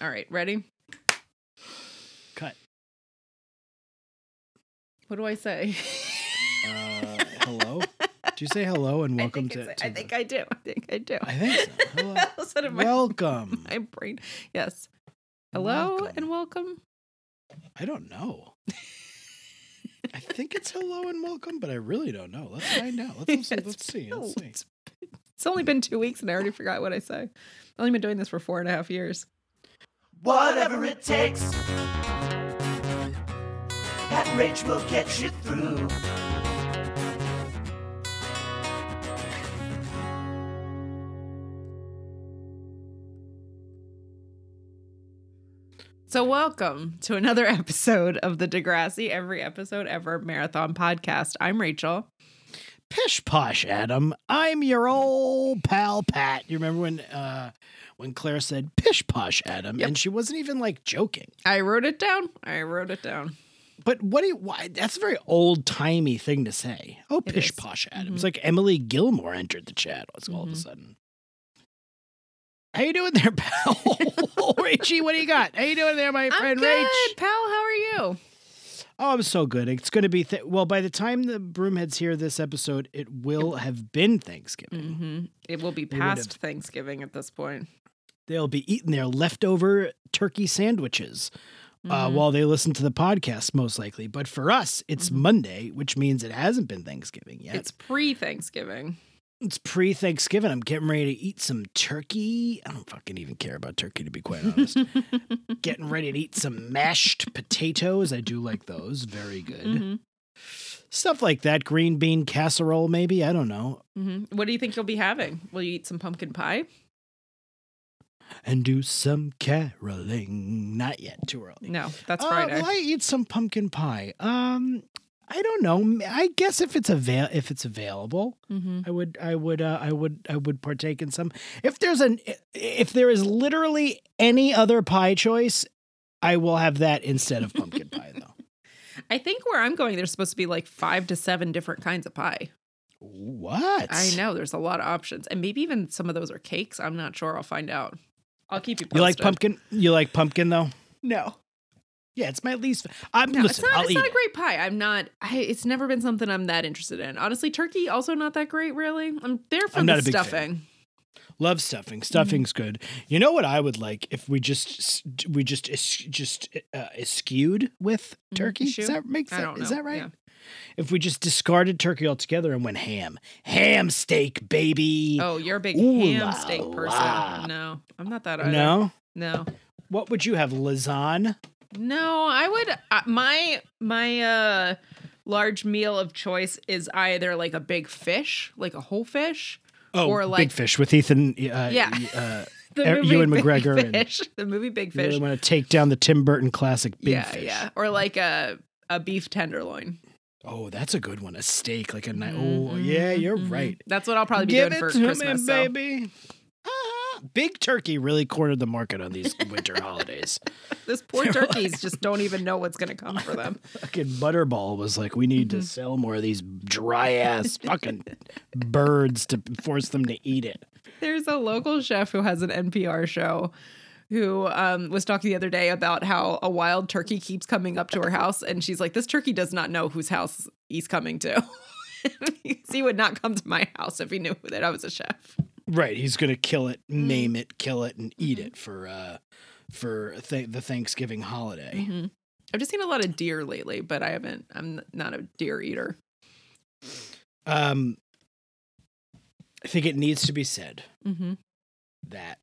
All right, ready? Cut. What do I say? Uh, hello. Did you say hello and welcome I to, to I think I do. I think I do. I think so. Hello. All of a my, welcome. my brain. Yes. Hello Welcome. and welcome. I don't know. I think it's hello and welcome, but I really don't know. Let's find out. Let's, let's, let's see. Let's see. It's, it's only been two weeks and I already forgot what I say. I've only been doing this for four and a half years. Whatever it takes. That rage will get you through. So, welcome to another episode of the Degrassi Every Episode Ever Marathon Podcast. I'm Rachel. Pish posh, Adam. I'm your old pal Pat. You remember when uh when Claire said pish posh, Adam, Yep. and she wasn't even like joking. I wrote it down. I wrote it down. But what do you, why? That's a very old timey thing to say. Oh, It pish is. posh, Adam. Mhm. It's like Emily Gilmore entered the chat. All of a Mhm. sudden. How you doing there, pal? Rachie, what do you got? How you doing there, my friend I'm good, Rach? pal. How are you? Oh, I'm so good. It's going to be th- well. By the time the Broomheads hear this episode, it will have been Thanksgiving. Mm-hmm. It will be past Thanksgiving at this point. They'll be eating their leftover turkey sandwiches uh, Mhm. while they listen to the podcast, most likely. But for us, it's Mhm. Monday, which means it hasn't been Thanksgiving yet. It's pre-Thanksgiving. It's pre Thanksgiving. I'm getting ready to eat some turkey. I don't fucking even care about turkey, to be quite honest. getting ready to eat some mashed potatoes. I do like those. Very good. Mhm. Stuff like that. Green bean casserole, maybe. I don't know. Mhm. What do you think you'll be having? Will you eat some pumpkin pie? And do some caroling. Not yet. Too early. No, that's Uh, Friday. will I eat some pumpkin pie? Um, I don't know. I guess if it's avail if it's available, mm-hmm. I would, I would, uh, I would, I would partake in some. If there's an, if there is literally any other pie choice, I will have that instead of pumpkin pie, though. I think where I'm going, there's supposed to be like five to seven different kinds of pie. What? I know there's a lot of options, and maybe even some of those are cakes. I'm not sure. I'll find out. I'll keep you posted. You like pumpkin? You like pumpkin though? No, Yeah, it's my least. I'm no, listen. it's not. I'll It's eat not a great pie. I'm not. I, it's never been something I'm that interested in. Honestly, turkey also not that great. Really, I'm there for I'm the a big fan. stuffing. Love stuffing. Stuffing's good. You know what I would like if we just we just es- just uh, eschewed with Mhm. turkey? Eschew? Does that make I sense? don't know. Is that right? Yeah. If we just discarded turkey altogether and went ham, ham steak, baby. Oh, you're a big Ooh ham la steak person. la. No, I'm not that either. no. no. What would you have? Lasagna? No, I would uh, my my uh large meal of choice is either like a big fish, like a whole fish, Oh, Or like- Big Fish with Ethan. Uh, Yeah. Uh, the movie Ewan Big McGregor and- Fish, the movie Big you really want to take down the Tim Burton classic Big yeah, Fish. yeah, or like a a beef tenderloin. Oh, that's a good one. A steak, like a night. Mhm, Oh, yeah, you're mhm. right. That's what I'll probably be Give doing it for to Christmas. me, so. baby. Ah, Big Turkey really cornered the market on these winter holidays. This poor turkeys just don't even know what's gonna come for them. Fucking Butterball was like, we need Mm-hmm. to sell more of these dry ass fucking birds to force them to eat it. There's a local chef who has an NPR show who um, was talking the other day about how a wild turkey keeps coming up to her house. And she's like, This turkey does not know whose house he's coming to. He would not come to my house if he knew that I was a chef. Right, he's gonna kill it, Mm. name it, kill it, and eat Mm-hmm. it for uh for th- the Thanksgiving holiday. Mhm. I've just seen a lot of deer lately, but I haven't, I'm not a deer eater. Um, I think it needs to be said Mm-hmm. that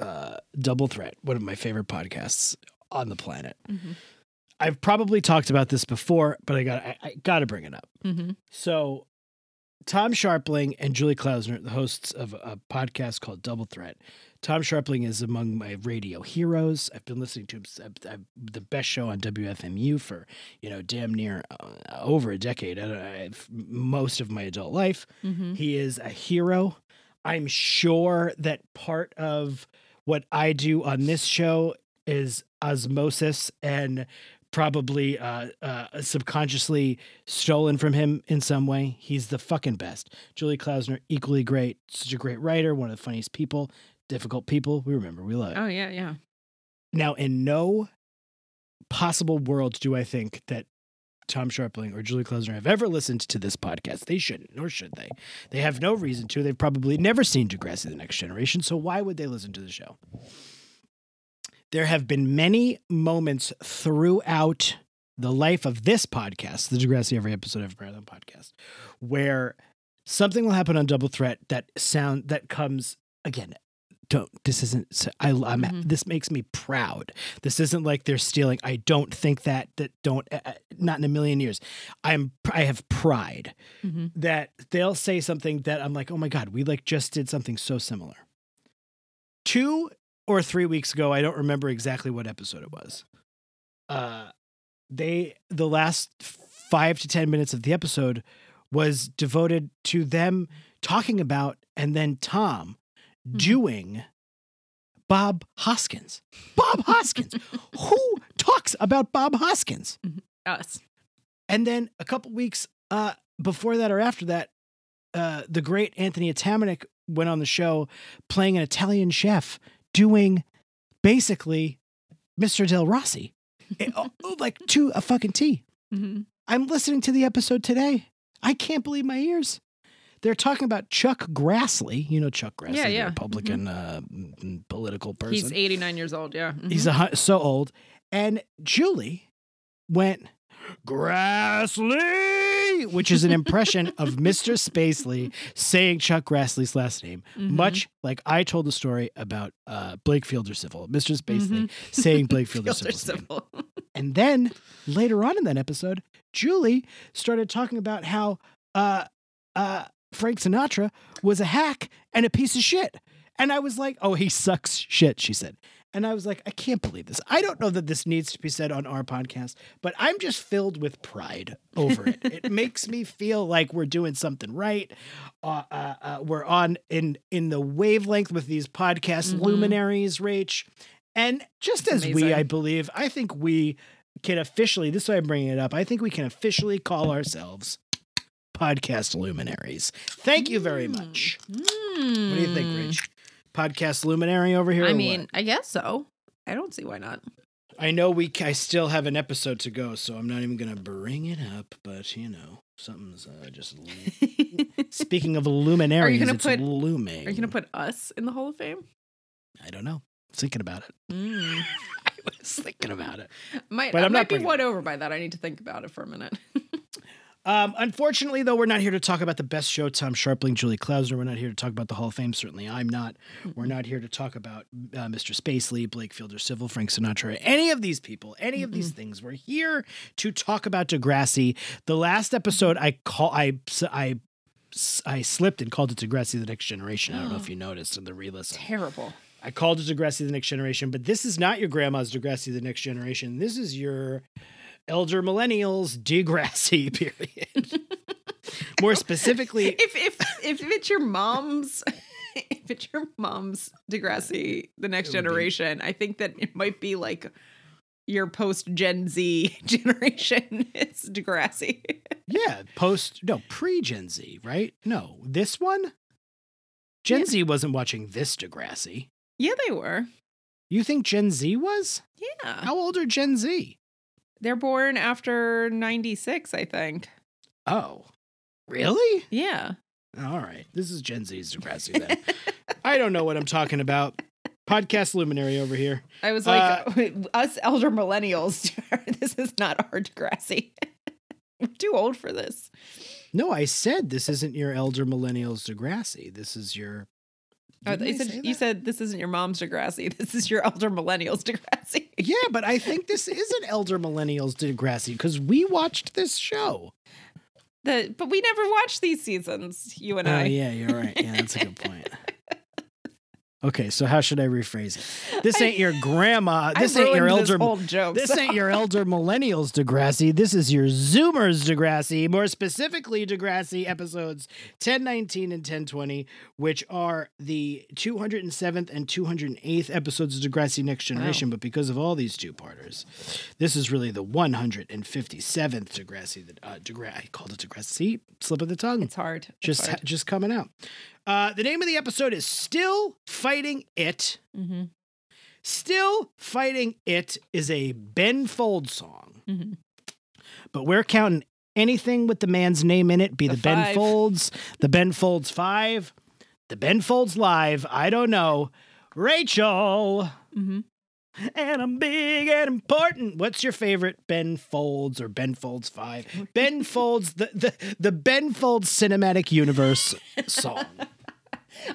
uh, Double Threat, one of my favorite podcasts on the planet. Mm-hmm. I've probably talked about this before, but I got I, I got to bring it up. Mm-hmm. So, Tom Scharpling and Julie Klausner, the hosts of a podcast called Double Threat. Tom Scharpling is among my radio heroes. I've been listening to him I- I- the best show on WFMU for you know damn near uh, over a decade, uh, I've- most of my adult life. Mm-hmm. He is a hero. I'm sure that part of what I do on this show is osmosis and probably uh, uh, subconsciously stolen from him in some way. He's the fucking best. Julie Klausner, equally great. Such a great writer, one of the funniest people. difficult people. We remember, we love. Oh yeah, yeah. Now, in no possible world do I think that Tom Scharpling or Julie Klausner have ever listened to this podcast. They shouldn't, nor should they. They have no reason to. They've probably never seen Degrassi The Next Generation, so why would they listen to the show? There have been many moments throughout the life of this podcast, the Degrassi Every Episode of Marathon podcast, where something will happen on Double Threat that sound that comes again don't this isn't I, I'm Mhm. this makes me proud. This isn't like they're stealing. I don't think that that don't uh, uh, not in a million years. I'm I have pride Mhm. that they'll say something that I'm like, "Oh my god, we like just did something so similar." 2 or 3 weeks ago, I don't remember exactly what episode it was. Uh they the last 5 to 10 minutes of the episode was devoted to them talking about and then Tom Mhm. doing Bob Hoskins. Bob Hoskins. Who talks about Bob Hoskins? Us. And then a couple weeks uh, before that or after that, uh, the great Anthony Atamanuik went on the show playing an Italian chef doing basically Mr. Del Rossi, Eh, oh, like to a fucking T. hmm I'm listening to the episode today. I can't believe my ears. They're talking about Chuck Grassley. You know Chuck Grassley, Yeah, yeah. Republican uh, mm, political person. He's 89 years old. Yeah. Mhm. He's a, so old. And Julie went, Grassley, which is an impression of Mr. Spacely saying Chuck Grassley's last name, Mhm. much like I told the story about uh, Blake Fielder Civil, Mr. Spacely Mhm. saying Blake Fielder Fielder. Civil. And then later on in that episode, Julie started talking about how uh, uh, Frank Sinatra was a hack and a piece of shit. And I was like, oh, he sucks shit, she said. And I was like, I can't believe this. I don't know that this needs to be said on our podcast, but I'm just filled with pride over it. it makes me feel like we're doing something right. Uh, uh, uh, we're on in in the wavelength with these podcast Mhm. luminaries, Rach. And just It's as we. I believe, I think we can officially, this is why I'm bringing it up, I think we can officially call ourselves podcast luminaries. Thank you very Mm. much. What What do you think, Rich? Podcast luminary over here? I mean, what? I guess so. I don't see why not. I know we. I still have an episode to go, so I'm not even gonna bring it up. But you know, something's uh, just. Speaking of luminaries, are you gonna put- looming. Are you going to put us in the Hall of Fame? I don't know. Thinking about it. Mm. I was thinking about it. Might, But I I'm might not be won over by that. I need to think about it for a minute. Um, unfortunately, though, we're not here to talk about the best show, Tom Scharpling, Julie Klausner. We're not here to talk about the Hall of Fame. Certainly, I'm not. We're not here to talk about uh, Mr. Spacely, Blake Fielder Civil, Frank Sinatra, any of these people, any of these things. We're here to talk about Degrassi. The last episode, I call, I, I, I slipped and called it Degrassi: The Next Generation. I don't know if you noticed in the re-listen. Terrible. I called it Degrassi: The Next Generation, but this is not your grandma's Degrassi: The Next Generation. This is your elder millennials Degrassi period. More specifically, If if if it's your mom's if it's your mom's Degrassi, the next would be- generation, I think that it might be like your post Gen Z generation. is Degrassi. yeah, post no pre Gen Z, right? No, this one. Gen Yeah. Z wasn't watching this Degrassi. yeah, they were. You think Gen Z was? Yeah. How old are Gen Z? They're born after 96, I think. Oh, really? Yeah. All right, this is Gen Z's Degrassi then. I don't know what I'm talking about. Podcast luminary over here. I was Uh, like, us elder millennials, this is not our Degrassi. We're too old for this. No, I said this isn't your elder millennials Degrassi. This is your. Oh, you said, you said this isn't your mom's Degrassi. This is your elder millennials Degrassi. Yeah, but I think this is an elder millennials Degrassi because we watched this show. The, but we never watched these seasons, you and Oh, I. yeah, you're right. Yeah, that's a good point. Okay, so how should I rephrase it? This ain't your grandma. This ain't your elder. this joke. This so- ain't your elder millennials Degrassi. This is your Zoomers Degrassi. More specifically, Degrassi episodes 1019 and 1020, which are the 207th and 208th episodes of Degrassi Next Generation. But because of all these two parters, this is really the 157th Degrassi. That uh, Degra- I called it Degrassi. Slip of the tongue It's hard. It's just hard. just coming out. Uh, the name of the episode is Still Fighting It. Mm-hmm. Still Fighting It is a Ben Folds song, Mhm. but we're counting anything with the man's name in it, be the, The Ben. Folds, the Ben Folds 5, the Ben Folds Live, I don't know. Rachel. Mm-hmm. And I'm big and important. What's your favorite Ben Folds or Ben Folds 5? Ben Folds, the, the, the Ben Folds Cinematic Universe song.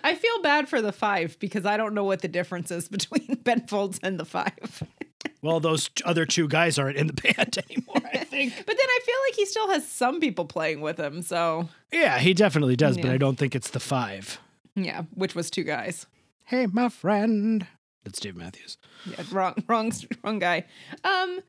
I feel bad for the five because I don't know what the difference is between Ben Folds and the five. Well, those other two guys aren't in the band anymore, I think. But then I feel like he still has some people playing with him. So Yeah, he definitely does, but I don't think it's the five. yeah, which was two guys. Hey, my friend. That's Dave Matthews. Yeah, wrong, wrong, wrong guy. Um,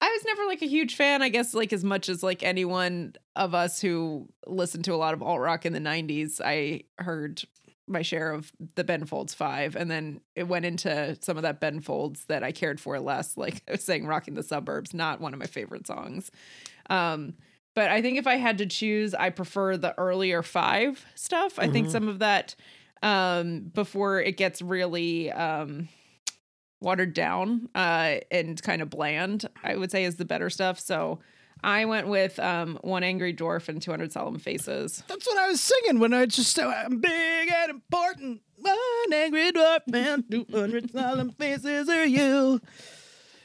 I was never like a huge fan. I guess like as much as like anyone of us who listened to a lot of alt rock in the '90s, I heard my share of the Ben Folds Five, and then it went into some of that Ben Folds that I cared for less. Like I was saying, "Rocking the Suburbs," not one of my favorite songs. Um, but I think if I had to choose, I prefer the earlier five stuff. I think Mhm. some of that um before it gets really um watered down uh and kind of bland i would say is the better stuff so i went with um one angry dwarf and 200 solemn faces That's what I was singing when I just said, I'm big and important. One angry dwarf and 200 solemn faces are you.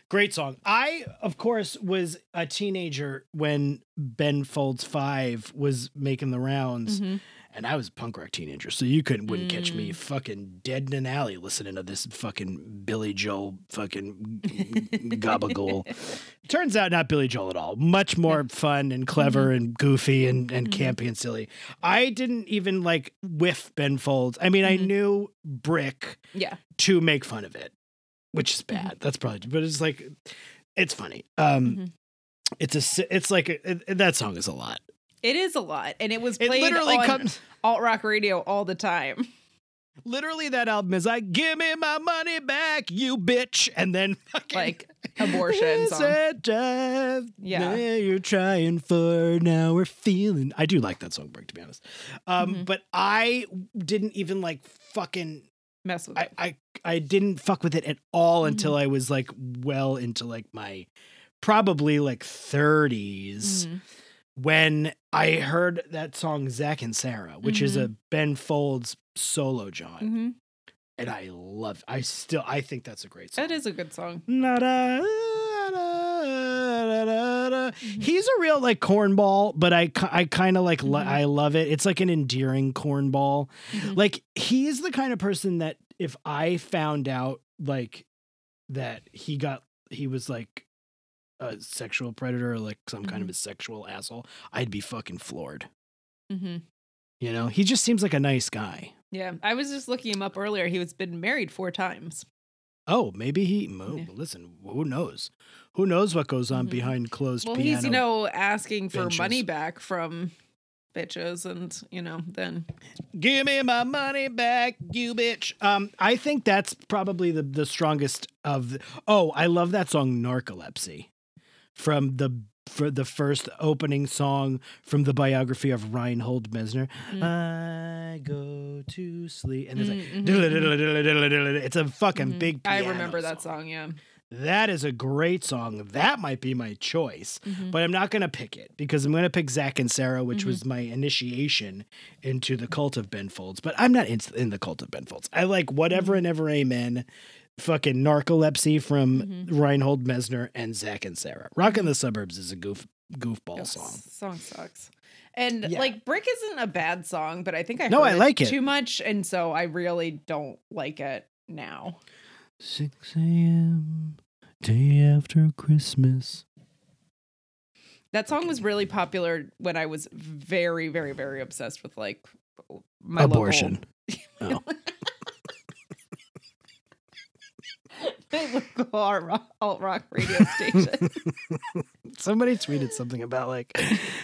Great song. I, of course, was a teenager when Ben Folds 5 was making the rounds. Mhm. And I was a punk rock teenager, so you couldn't wouldn't catch Mm. me fucking dead in an alley listening to this fucking Billy Joel fucking gabagool. Turns out not Billy Joel at all. Much more fun and clever and goofy and, and Mhm. campy and silly. I didn't even like whiff Ben Folds. I mean, I Mhm. knew Brick yeah to make fun of it, which is bad. That's probably, but it's like, it's funny. Um, Mhm. it's a, it's like a, it- that song is a lot. It is a lot and it was It played literally on comes. alt rock radio all the time Literally, that album is like, "Give me my money back, you bitch," and then fucking like abortion song Yeah. you're trying for now we're feeling. I do like that song, Brick, to be honest. Um, Mhm. but I didn't even like fucking. mess with I, it I I didn't fuck with it at all Mm-hmm. until I was like well into like my probably like 30s Mhm. When I heard that song Zak and Sara, which is Mm-hmm. a Ben Folds solo John, Mhm. and I love. I still I think that's a great song. that is a good song Na-da, da-da-da-da-da. He's a real like cornball, but I I kind of like lo- Mhm. I love it. It's like an endearing cornball. Mhm. Like he's the kind of person that if I found out like that he got he was like a sexual predator or like some kind of a sexual asshole, I'd be fucking floored. Mhm. You know, he just seems like a nice guy. yeah i was just looking him up earlier he was been married four times Oh, maybe he. mo- Yeah. Listen, who knows? Who knows what goes on Mhm. behind closed well he's you know asking for benches. money back from bitches and you know then Give me my money back, you bitch. Um, I think that's probably the the strongest of. The, oh, I love that song "Narcolepsy" from the for the first opening song from the biography of Reinhold Messner. Mm. I go to sleep, and it's like Mm, mhm, it's a fucking Mhm. big. i remember that song yeah That is a great song. That might be my choice Mhm. but I'm not going to pick it because I'm going to pick Zak and Sara, which was my initiation into the cult of Ben Folds. But I'm not in, in the cult of Ben Folds. I like whatever and ever amen, fucking narcolepsy from Mhm. Reinhold Messner and Zak and Sara. Rock in the Suburbs is a goof goofball Yeah, song. Song sucks. And Yeah. like Brick isn't a bad song, but I think I No, heard I like it. too much, and so I really don't like it now. 6 a.m. day after Christmas. That song was really popular when I was very, very, very obsessed with like my local- Abortion. Oh. Local alt rock, alt rock radio station. Somebody tweeted something about like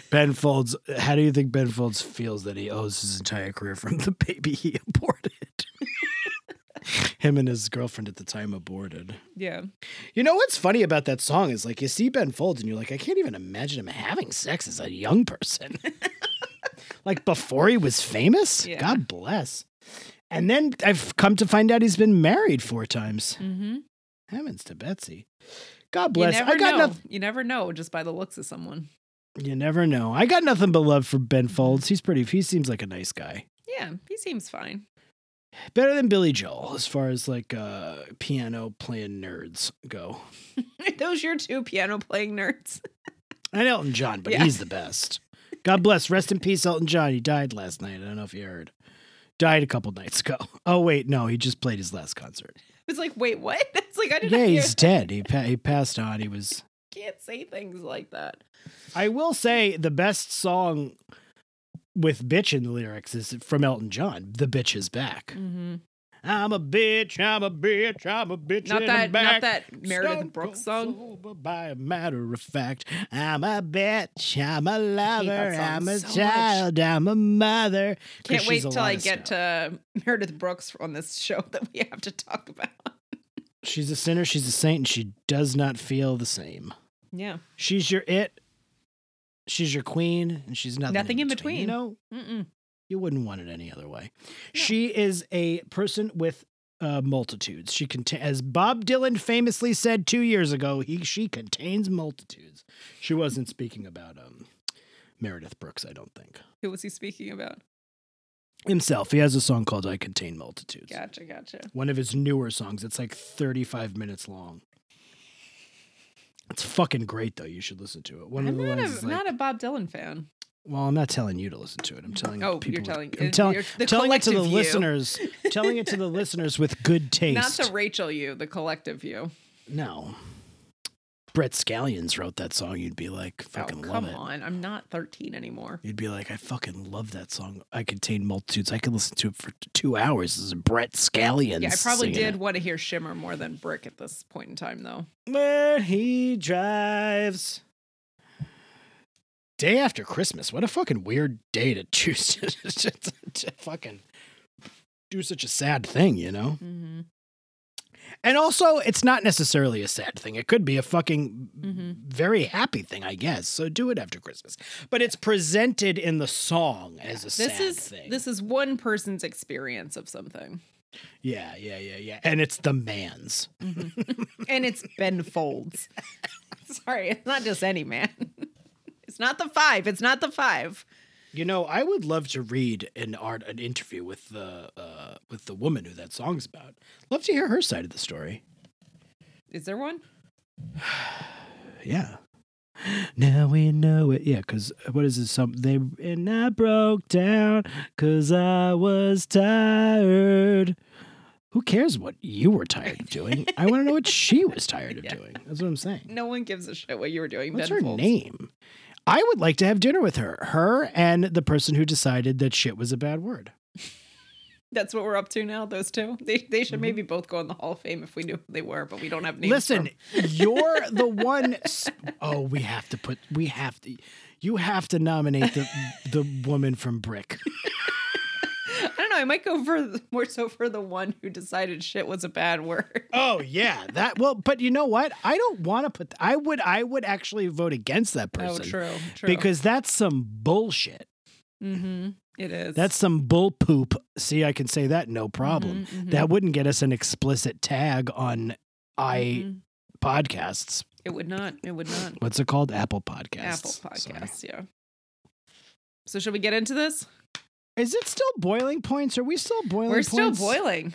Ben Folds. How do you think Ben Folds feels that he owes his entire career from the baby he aborted? Him and his girlfriend at the time aborted. yeah. You know what's funny about that song is like you see Ben Folds and you're like, I can't even imagine him having sex as a young person. like before he was famous. Yeah. God bless. And then I've come to find out he's been married four times. Mm-hmm. Heavens to Betsy. God You bless. never I got know. nothing. You never know just by the looks of someone. You never know. I got nothing but love for Ben Folds. He's pretty. He seems like a nice guy. Yeah, he seems fine. Better than Billy Joel as far as like uh, piano playing nerds go. Those your two piano playing nerds. And Elton John, but Yeah. he's the best. God bless. Rest in peace, Elton John. He died last night. I don't know if you heard. Died a couple nights ago. Oh wait, no, he just played his last concert. It's like, wait, what? It's like I didn't Yeah, hear. he's dead. He pa- he passed on. He was. can't say things like that. I will say the best song with "bitch" in the lyrics is from Elton John. The bitch is back. Mm-hmm. I'm a bitch. I'm a bitch. I'm a bitch. Not in that, the back. not that Meredith Stone Brooks song. sober By a matter of fact, I'm a bitch. I'm a lover. I'm a so much. child. I'm a mother. Can't wait till I get stuff. to uh, Meredith Brooks on this show that we have to talk about. She's a sinner. She's a saint, and she does not feel the same. Yeah. She's your it. She's your queen, and she's nothing, Nothing in You between. know, Mm-mm. You wouldn't want it any other way. No. She is a person with uh, multitudes. She contain, as Bob Dylan famously said two years ago, he she contains multitudes. She wasn't speaking about um Meredith Brooks, I don't think Who was he speaking about? himself. He has a song called "I Contain Multitudes." Gotcha, gotcha. One of his newer songs. It's like thirty-five minutes long. It's fucking great though. You should listen to it. One I'm of the not, a, like, not a Bob Dylan fan. Well, I'm not telling you to listen to it. I'm telling Oh, people. you're telling I'm telling, telling it to the you. listeners. telling it to the listeners with good taste. Not the Rachel you, the collective you. no. Brett Scallions wrote that song. You'd be like, oh, fucking oh, love come it. on. I'm not 13 anymore. You'd be like, I fucking love that song. I contain multitudes. I could listen to it for two hours. This is Brett Scallions. Yeah, I probably did it. want to hear Shimmer more than Brick at this point in time, though. Where he drives. Day after Christmas. What a fucking weird day to choose to, to, to fucking do such a sad thing, you know? Mm-hmm. And also, it's not necessarily a sad thing. It could be a fucking Mhm. very happy thing, I guess. So do it after Christmas. But it's presented in the song as a This sad is thing. this is one person's experience of something, yeah, yeah, yeah, yeah. And it's the man's. and it's Ben Folds. Sorry, it's not just any man. It's not the five. It's not the five. You know, I would love to read an art an interview with the uh, with the woman who that song's about. Love to hear her side of the story. Is there one? Yeah. Now we know it. Yeah, because what is this? Some they and I broke down because I was tired. Who cares what you were tired of doing? I want to know what she was tired of Yeah. doing. That's what I'm saying. No one gives a shit what you were doing. What's ben her Folds. name? I would like to have dinner with her. Her and the person who decided that shit was a bad word. That's what we're up to now. Those two. They they Mm-hmm. should maybe both go in the Hall of Fame if we knew who they were, but we don't have names. Listen, you're the one. s- Oh, we have to put. We have to. You have to nominate the the woman from Brick. I don't know. I might go for the- more so for the one who decided shit was a bad word. Oh yeah, that. Well, but you know what? I don't want to put. I would. I would actually vote against that person. Oh, true, true. Because that's some bullshit. mm-hmm. it is. That's some bull poop. See, I can say that no problem. Mhm, mhm. That wouldn't get us an explicit tag on i Mhm. podcasts. It would not. It would not. What's it called? Apple Podcasts. Apple Sorry. Podcasts. Yeah. So should we get into this? Is it still boiling points? Are we still boiling? We're still points? boiling.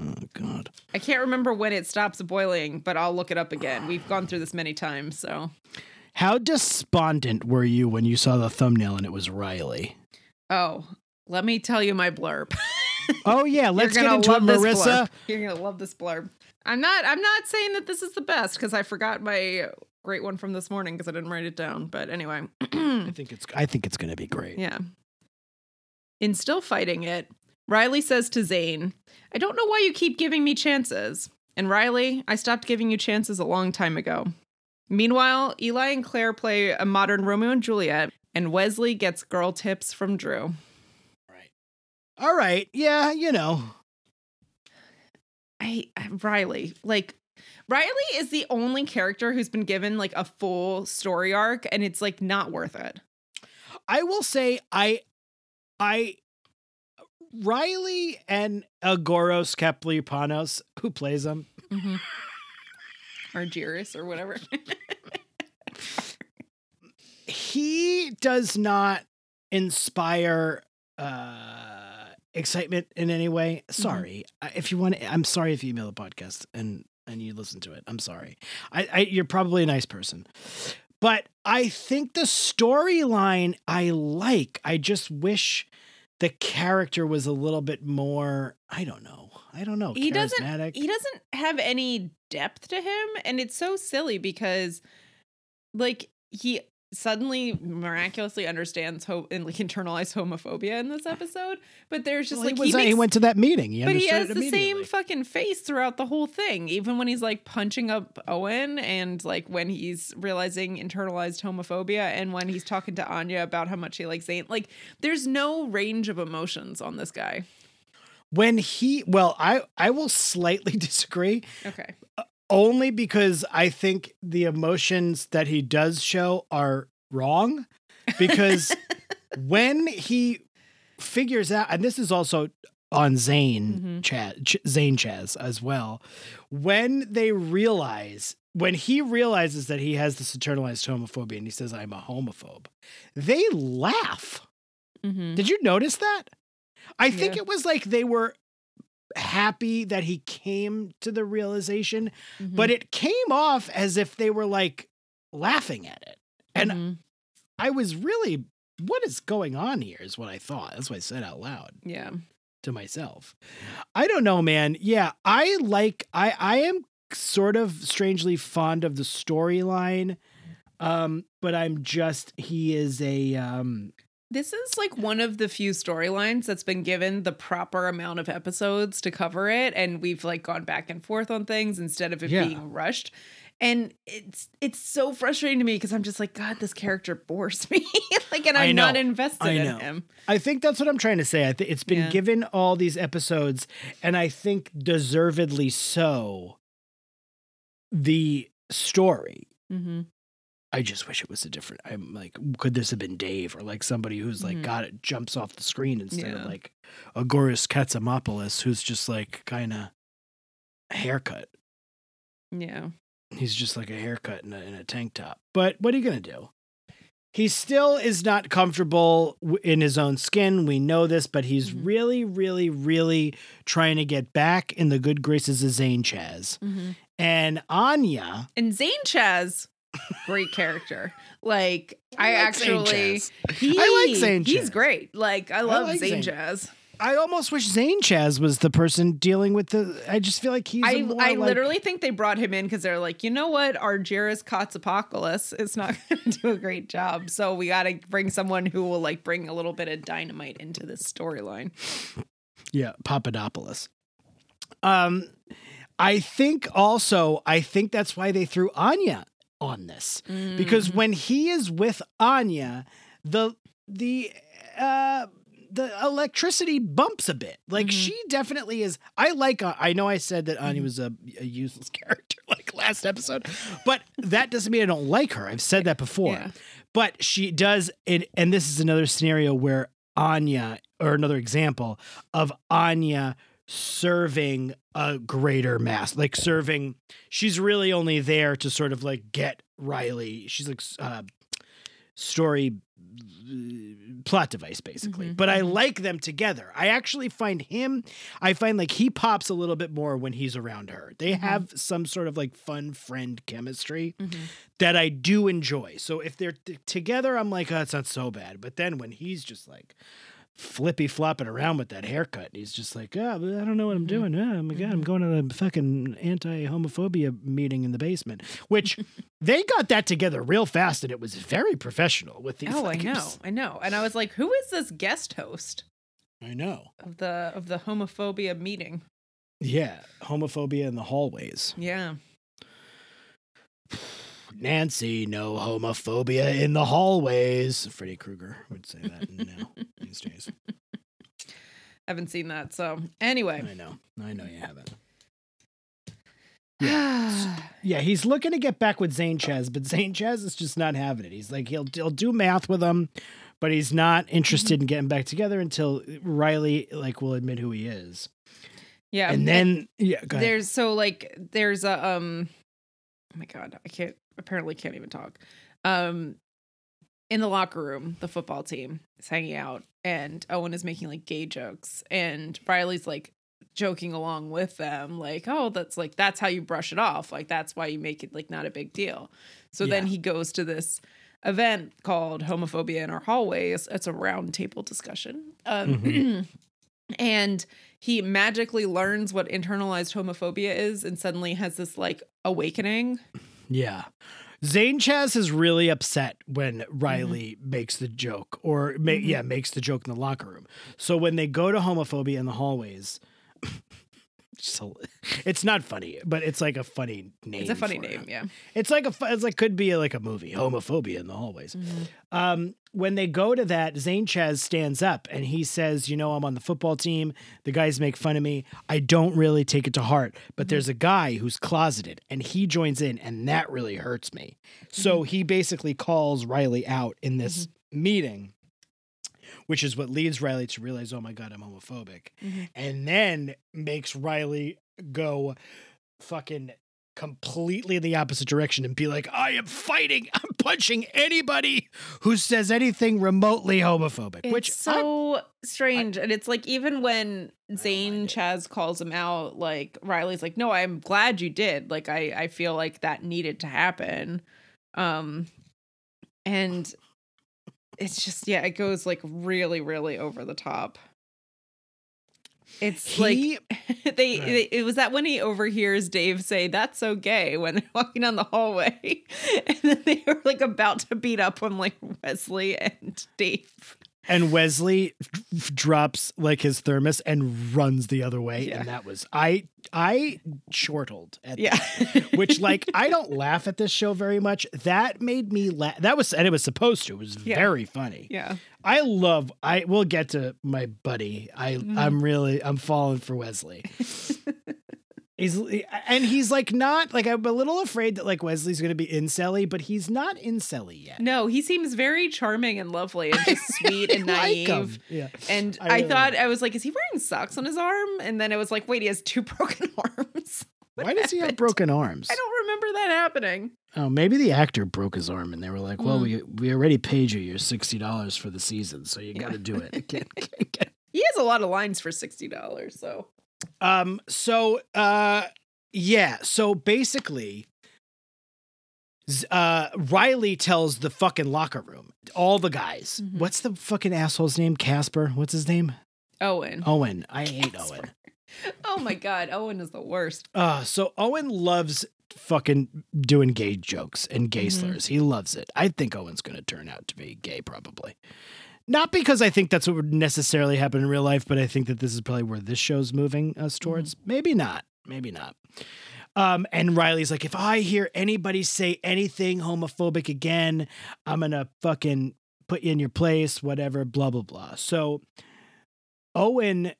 Oh God. I can't remember when it stops boiling, but I'll look it up again. We've gone through this many times, so. How despondent were you when you saw the thumbnail and it was Riley? Oh, let me tell you my blurb. Oh yeah, let's get into it, Marissa. You're gonna love this blurb. I'm not. I'm not saying that this is the best because I forgot my great one from this morning because I didn't write it down. But anyway, I think it's I think it's gonna be great. yeah. In still fighting it, Riley says to Zane, "I don't know why you keep giving me chances." And Riley, I stopped giving you chances a long time ago. Meanwhile, Eli and Claire play a modern Romeo and Juliet, and Wesley gets girl tips from Drew. Right. All right. Yeah, you know. I, I Riley, like Riley is the only character who's been given like a full story arc and it's like not worth it. I will say I I Riley and Agoros Kaplipanos, who plays him, Mm-hmm. Or Jiris or whatever. he does not inspire uh excitement in any way. Sorry. I- If you want to, I'm sorry if you email the podcast and and you listen to it. I'm sorry. I, I you're probably a nice person. But I think the storyline I like. I just wish the character was a little bit more, I don't know. I don't know. He doesn't- he doesn't have any depth to him and it's so silly because like he suddenly miraculously understands ho- and like internalized homophobia in this episode but there's just Well, like he, was, uh, he, he went to that meeting. He but he has the same fucking face throughout the whole thing even when he's like punching up owen and like when he's realizing internalized homophobia and when he's talking to anya about how much he likes Zane. like there's no range of emotions on this guy when he well i i will slightly disagree okay only because i think the emotions that he does show are wrong because when he figures out and this is also on Zane Mhm. Chaz, Ch- Zane Chaz as well when they realize when he realizes that he has this internalized homophobia and he says i'm a homophobe they laugh mm-hmm. did you notice that? I think it was like they were happy that he came to the realization, Mm-hmm. but it came off as if they were like laughing at it. And Mhm. I was really, what is going on here is what I thought. That's what I said out loud yeah to myself. I don't know, man. Yeah, I like I I am sort of strangely fond of the storyline. Um, but I'm just he is a um This is like one of the few storylines that's been given the proper amount of episodes to cover it, and we've like gone back and forth on things instead of it Yeah. being rushed. And it's it's so frustrating to me because I'm just like, God, this character bores me. like, and I'm not invested in him. I think that's what I'm trying to say. I think it's been Yeah. given all these episodes, and I think deservedly so. The story. Mm-hmm. I just wish it was a different. I'm like, could this have been Dave or like somebody who's like Mhm. got it jumps off the screen instead of Yeah. like Agoras Katsamopoulos, who's just like kind of a haircut. Yeah. He's just like a haircut in a, in a tank top. But what are you gonna do? He still is not comfortable w- in his own skin. We know this, but he's Mhm. really, really, really trying to get back in the good graces of Zane Chaz. Mm-hmm. And Anya, And Zane Chaz, great character. Like I, like Zane actually, he, I like Zane He's Chaz. great. Like I love like Zane Zane. Chaz. I almost wish Zane Chaz was the person dealing with the. I just feel like he's. I, I like- literally think they brought him in because they're like, you know what, our Argyris Kotsopocalypse is not going to do a great job, so we got to bring someone who will like bring a little bit of dynamite into this storyline. Yeah, Papadopoulos. Um, I think also, I think that's why they threw Anya on this because Mhm. when he is with Anya, the the uh the electricity bumps a bit. Like Mhm. she definitely is. I like. uh, I know I said that Anya Mhm. was a, a useless character like last episode, but that doesn't mean I don't like her. I've said that before. Yeah. But she does it, and this is another scenario where Anya, or another example of Anya serving a greater mass, like serving. She's really only there to sort of like get Riley. She's like uh, story uh, plot device basically Mhm, but i mhm. like them together i actually find him i find like he pops a little bit more when he's around her they Mhm. have some sort of like fun friend chemistry Mhm. that I do enjoy. So if they're t- together, I'm like, oh, it's not so bad. But then when he's just like flippy flopping around with that haircut, he's just like, oh, I don't know what I'm Mhm. doing. Oh my god, I'm Mhm. going to the fucking anti-homophobia meeting in the basement. Which they got that together real fast, and it was very professional with these. Oh, I know, I know. And I was like, who is this guest host I know. of the of the homophobia meeting? Yeah, homophobia in the hallways. Yeah. Nancy, no homophobia in the hallways. Freddy Krueger would say that now these days. Haven't seen that. So anyway. I know. I know you haven't. Yeah, yeah, he's looking to get back with Zane Chaz, but Zane Chaz is just not having it. He's like he'll he'll do math with him, but he's not interested in getting back together until Riley like will admit who he is. Yeah. and then yeah, there's so like there's a um oh my god i can't apparently can't even talk um in the locker room the football team is hanging out and owen is making like gay jokes and riley's like joking along with them like oh that's like that's how you brush it off. Like that's why you make it like not a big deal. So then he goes to this event called homophobia in our hallways. It's a round table discussion. Um and he magically learns what internalized homophobia is and suddenly has this like awakening. Yeah. Zane Chaz is really upset when Mm-hmm. Riley makes the joke or ma- Mhm. yeah, makes the joke in the locker room. So when they go to homophobia in the hallways, so it's not funny, but it's like a funny name. it's a funny name it. yeah It's like a it's like could be like a movie, homophobia in the hallways. Um, when they go to that, Zane Chaz stands up and he says, "You know, I'm on the football team. The guys make fun of me. I don't really take it to heart, but mm-hmm. there's a guy who's closeted, and he joins in, and that really hurts me. So mm-hmm. he basically calls Riley out in this mm-hmm. meeting." Which is what leads Riley to realize, oh my God, I'm homophobic. Mhm. And then makes Riley go fucking completely in the opposite direction and be like, I am fighting, I'm punching anybody who says anything remotely homophobic. it's which I- so strange and it's like even when zane chaz calls him out like riley's like no i'm glad you did. Like i i feel like that needed to happen. Um and it's just yeah it goes like really really over the top it's like they, Right. they it was that when he overhears Dave say that's so gay when they're walking down the hallway and then they were like about to beat up on like Wesley and Dave. And Wesley drops like his thermos and runs the other way. Yeah. And that was, I, I chortled at Yeah. which like I don't laugh at this show very much. That made me laugh. That was and it was supposed to. It was Yeah. very funny. yeah. I love. I will get to my buddy. I Mhm. I'm really I'm falling for Wesley. He's and he's like not like I'm a little afraid that like Wesley's gonna be incelly, but he's not incelly yet. No, he seems very charming and lovely and just sweet and I like naive. him. Yeah. And I I, thought like I was like, is he wearing socks on his arm? And then it was like, wait, he has two broken arms. What Why does he have broken arms? I don't remember that happening. Oh, maybe the actor broke his arm, and they were like, "Well, Mm. we we already paid you your sixty dollars for the season, so you got to do it." Can't- can't get He has a lot of lines for sixty dollars, so Um. So, uh, yeah. So basically, uh, Riley tells the fucking locker room, all the guys. Mhm. What's the fucking asshole's name? Casper. What's his name? Owen. Owen. I hate Casper. Owen. Oh my god, Owen is the worst. Uh, so Owen loves fucking doing gay jokes and gay Mhm. slurs. He loves it. I think Owen's going to turn out to be gay, probably. Not because I think that's what would necessarily happen in real life, but I think that this is probably where this show's moving us towards. Maybe not. Maybe not. Um, and Riley's like, if I hear anybody say anything homophobic again, I'm gonna fucking put you in your place, whatever, blah blah blah. So Owen,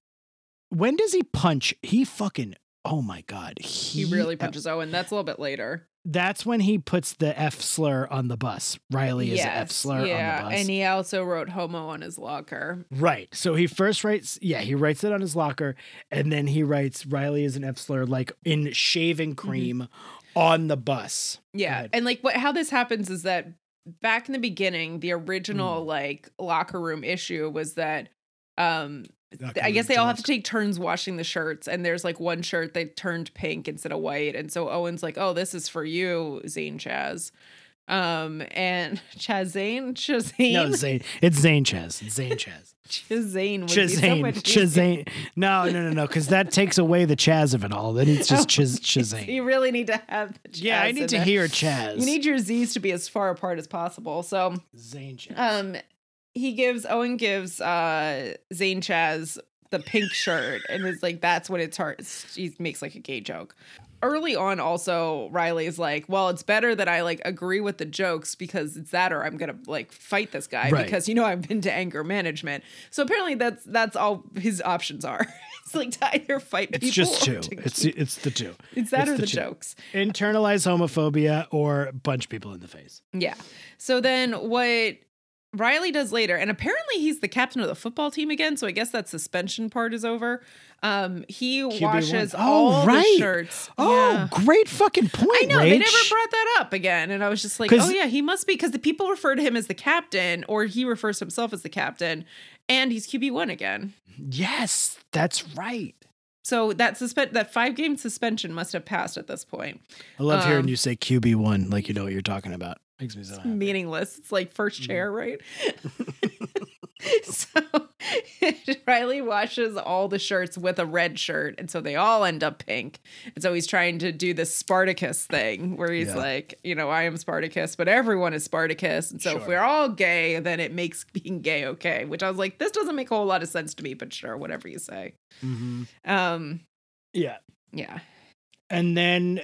when does he punch? He fucking oh my god, He really punches Owen. That's a little bit later. That's when he puts the F slur on the bus. Riley is the F slur yeah, on the bus. and he also wrote homo on his locker. Right. So he first writes, yeah, he writes it on his locker, and then he writes Riley is an F slur, like in shaving cream on the bus. Yeah, and like what how this happens is that back in the beginning, the Mm. original like locker room issue was that um I guess they all have to take turns washing the shirts, and there's like one shirt that turned pink instead of white, and so Owen's like, "Oh, this is for you, Zane Chaz," um, and Chaz Zane, Chazane, No, Zane. It's Zane Chaz. It's Zane Chaz. Chazane, would be so Chazane. Chazane. No, no, no, no, because that takes away the Chaz of it all. Then it's just Oh, Chaz, Chazane. You really need to have the Chaz Yeah, I need to there. hear Chaz. You need your Z's to be as far apart as possible. So, Zane Chaz. um, he gives Owen gives uh Zane Chaz the pink shirt and is like that's what it's hard he makes like a gay joke early on also riley's like well it's better that i like agree with the jokes because it's that or i'm gonna like fight this guy Right. because you know i've been to anger management so apparently that's that's all his options are it's like to either fight it's people just or two. It's keep- it's the two. it's that it's or the the, jokes Internalize homophobia or punch people in the face. Yeah. So then what Riley does later, and apparently he's the captain of the football team again. So I guess that suspension part is over. Um, he QB1. washes Oh, all right. the shirts. Oh, Yeah. great fucking point. I know they never brought that up again, and I was just like, "Oh yeah, he must be," because the people refer to him as the captain, or he refers to himself as the captain, and he's QB one again. Yes, that's right. So that suspend that five game suspension must have passed at this point. I love hearing Um, you say QB one like you know what you're talking about. Makes me so It's happy. meaningless. It's like Mm-hmm. first chair, right? so Riley washes all the shirts with a red shirt, and so they all end up pink. And so he's trying to do this Spartacus thing where he's Yeah. like, you know, I am Spartacus, but everyone is Spartacus. And so if we're all gay, then it makes being gay okay. Which I was like, this doesn't make a whole lot of sense to me, but sure, whatever you say. Mhm. Um, Yeah, yeah. and then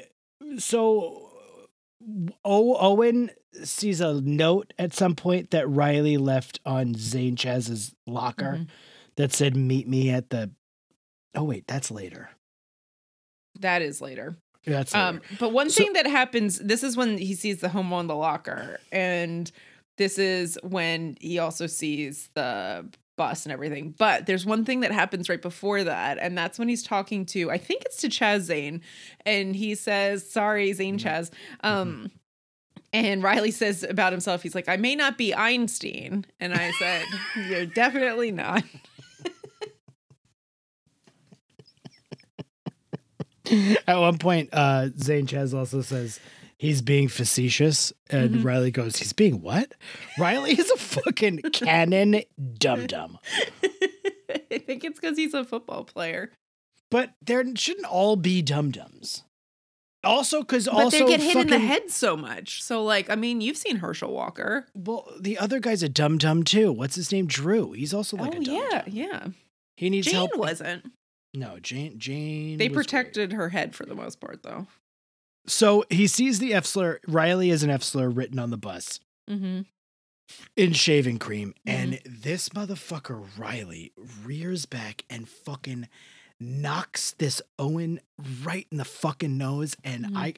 so o- Owen sees a note at some point that Riley left on Zane Chaz's locker Mhm. that said, "Meet me at the." Oh wait, that's later. That is later. That's later. Um, but one So- thing that happens, this is when he sees the homo in the locker, and this is when he also sees the bus and everything. But there's one thing that happens right before that, and that's when he's talking to, I think it's to Chaz Zane, and he says, "Sorry, Zane Mm-hmm. Chaz." Um, and Riley says about himself, he's like, "I may not be Einstein," and I said, "You're definitely not." At one point, uh, Zane Chaz also says he's being facetious, and Mhm. Riley goes, "He's being what?" Riley is a fucking canon dum dum. I think it's because he's a football player. But there shouldn't all be dum dums. Also, because also they get hit in the head so much. So, like, I mean, you've seen Herschel Walker. Well, the other guy's a dum dum too. What's his name? Drew. He's also like oh a dum yeah, yeah. He needs Jane help. wasn't. No, Jane. Jane. They was great. protected her head for the most part, though. So he sees the F slur. Riley is an F slur written on the bus Mm-hmm. in shaving cream, and this motherfucker Riley rears back and fucking knocks this Owen right in the fucking nose, and Mhm. I.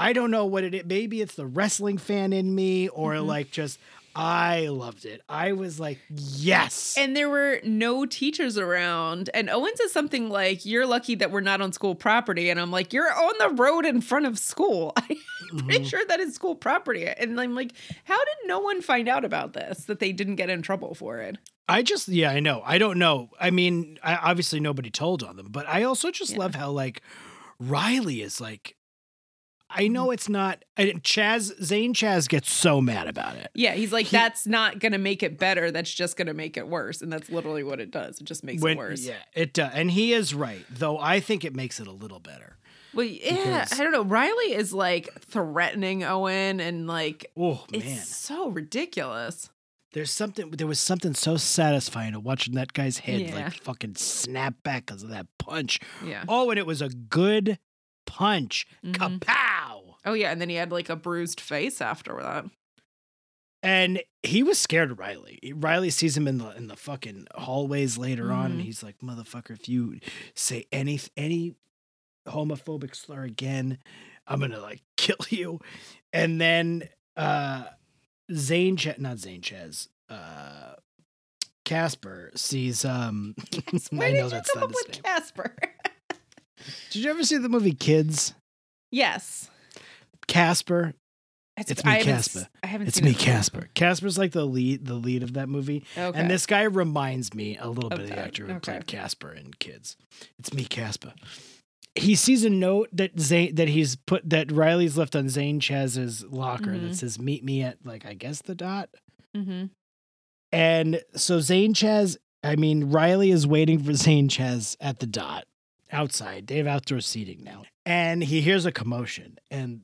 I don't know what it is. Maybe it's the wrestling fan in me, or Mhm. like just I loved it. I was like, yes. And there were no teachers around. And Owen says something like, "You're lucky that we're not on school property." And I'm like, "You're on the road in front of school. I'm pretty Mhm. sure that is school property." And I'm like, "How did no one find out about this? That they didn't get in trouble for it?" I just, yeah, I know. I don't know. I mean, I, obviously nobody told on them, but I also just Yeah. love how like Riley is like. I Mm-hmm. know it's not. Chaz Zane Chaz gets so mad about it. Yeah, he's like, He- that's not going to make it better. That's just going to make it worse. And that's literally what it does. It just makes When- it worse. Yeah, it does, and he is right. Though I think it makes it a little better. Well, yeah, Because- I don't know. Riley is like threatening Owen and like, Oh it's man, so ridiculous. there's something. There was something so satisfying to watching that guy's head Yeah. like fucking snap back because of that punch. Yeah. Oh, and it was a good punch. Mhm. Kapow! Oh, yeah. And then he had like a bruised face after that. And he was scared of Riley. Riley sees him in the in the fucking hallways later on, and Mhm. he's like, "Motherfucker, if you say any any homophobic slur again, I'm gonna like kill you." And then uh Zane, Ch- not Zane Chez, uh Casper sees um. Where I did know you that's come up with. Casper? Did you ever see the movie Kids? yes. Casper. It's me, I Casper. I haven't It's seen me, it. Casper. Casper's like the lead, the lead of that movie. Okay. And this guy reminds me a little Of bit of the actor who okay. played Casper in Kids. It's me, Casper. He sees a note that Zane that he's put that Riley's left on Zane Chaz's locker Mhm. that says "Meet me at like I guess the dot." hmm And so Zane Chaz, I mean Riley is waiting for Zane Chaz at the dot outside. They have outdoor seating now, and he hears a commotion and.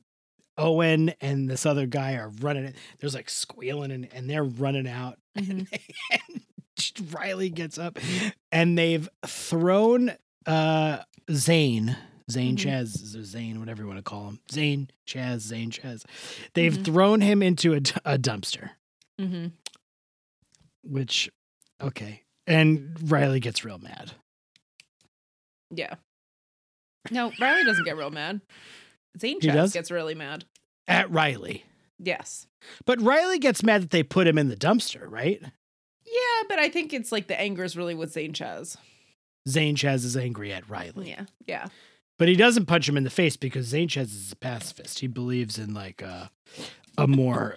Owen and this other guy are running. There's like squealing and, and they're running out. Mhm. and Riley gets up and they've thrown uh Zane, Zane Mhm. Chaz, Zane, whatever you want to call him, Zane Chaz, Zane Chaz. They've Mhm. thrown him into a, a dumpster, hmm which okay, and Riley gets real mad. Yeah. No, Riley doesn't get real mad. Zane He Chaz does? gets really mad. At Riley, Yes. But Riley gets mad that they put him in the dumpster, right? Yeah, but I think it's like the anger is really with Zane Chaz. Zane Chaz is angry at Riley. Yeah. Yeah. But he doesn't punch him in the face because Zane Chaz is a pacifist. He believes in like a, a more,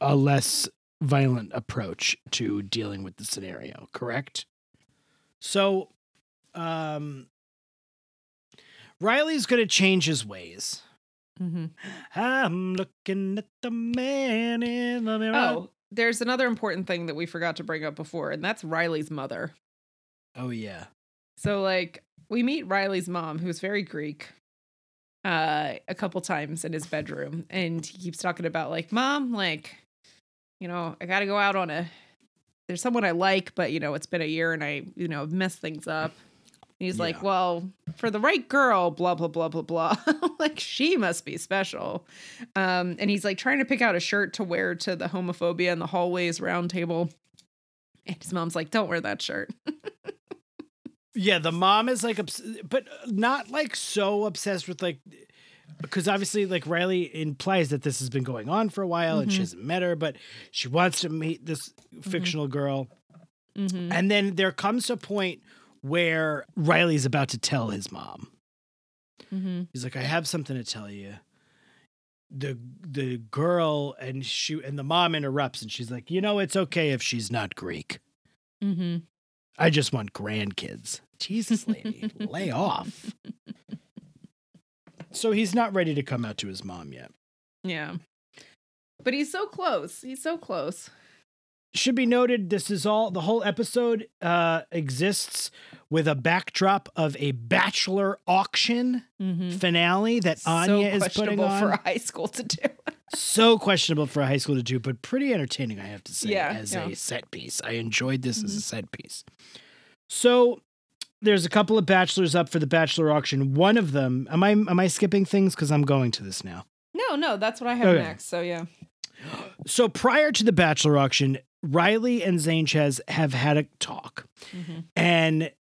a less violent approach to dealing with the scenario, correct? So, um, Riley's going to change his ways. Mm-hmm. I'm looking at the man in the mirror. Oh, there's another important thing that we forgot to bring up before, and that's Riley's mother. oh yeah. So like we meet Riley's mom, who's very Greek, uh, a couple times in his bedroom, and he keeps talking about like, Mom, like, you know, I gotta go out on a there's someone I like, but you know, it's been a year and I, you know, messed things up. And he's like, Well, for the right girl, blah blah blah blah blah. like she must be special. Um, and he's like trying to pick out a shirt to wear to the homophobia in the hallways round table. And his mom's like, Don't wear that shirt. Yeah, the mom is like, obs- but not like so obsessed with like, because obviously, like Riley implies that this has been going on for a while and she Mhm. hasn't met her, but she wants to meet this fictional girl. Mm-hmm. And then there comes a point where Riley's about to tell his mom. Mm-hmm. He's like, "I have something to tell you." The the girl and she and the mom interrupts and she's like, "You know, it's okay if she's not Greek. Mm-hmm. I just want grandkids." Jesus, lady, lay off. So he's not ready to come out to his mom yet. Yeah. But he's so close. He's so close. Should be noted this is all the whole episode uh exists with a backdrop of a bachelor auction Mm-hmm. finale that Anya is putting on. for a high school to do. so questionable for a high school to do, but pretty entertaining, I have to say, Yeah, as yeah. a set piece. I enjoyed this as a Mhm. set piece. So there's a couple of bachelors up for the bachelor auction. One of them, am I am I skipping things because I'm going to this now? No, no, that's what I have Okay. next. So yeah. So prior to the bachelor auction, Riley and Zane Chaz have had a talk, Mm-hmm. and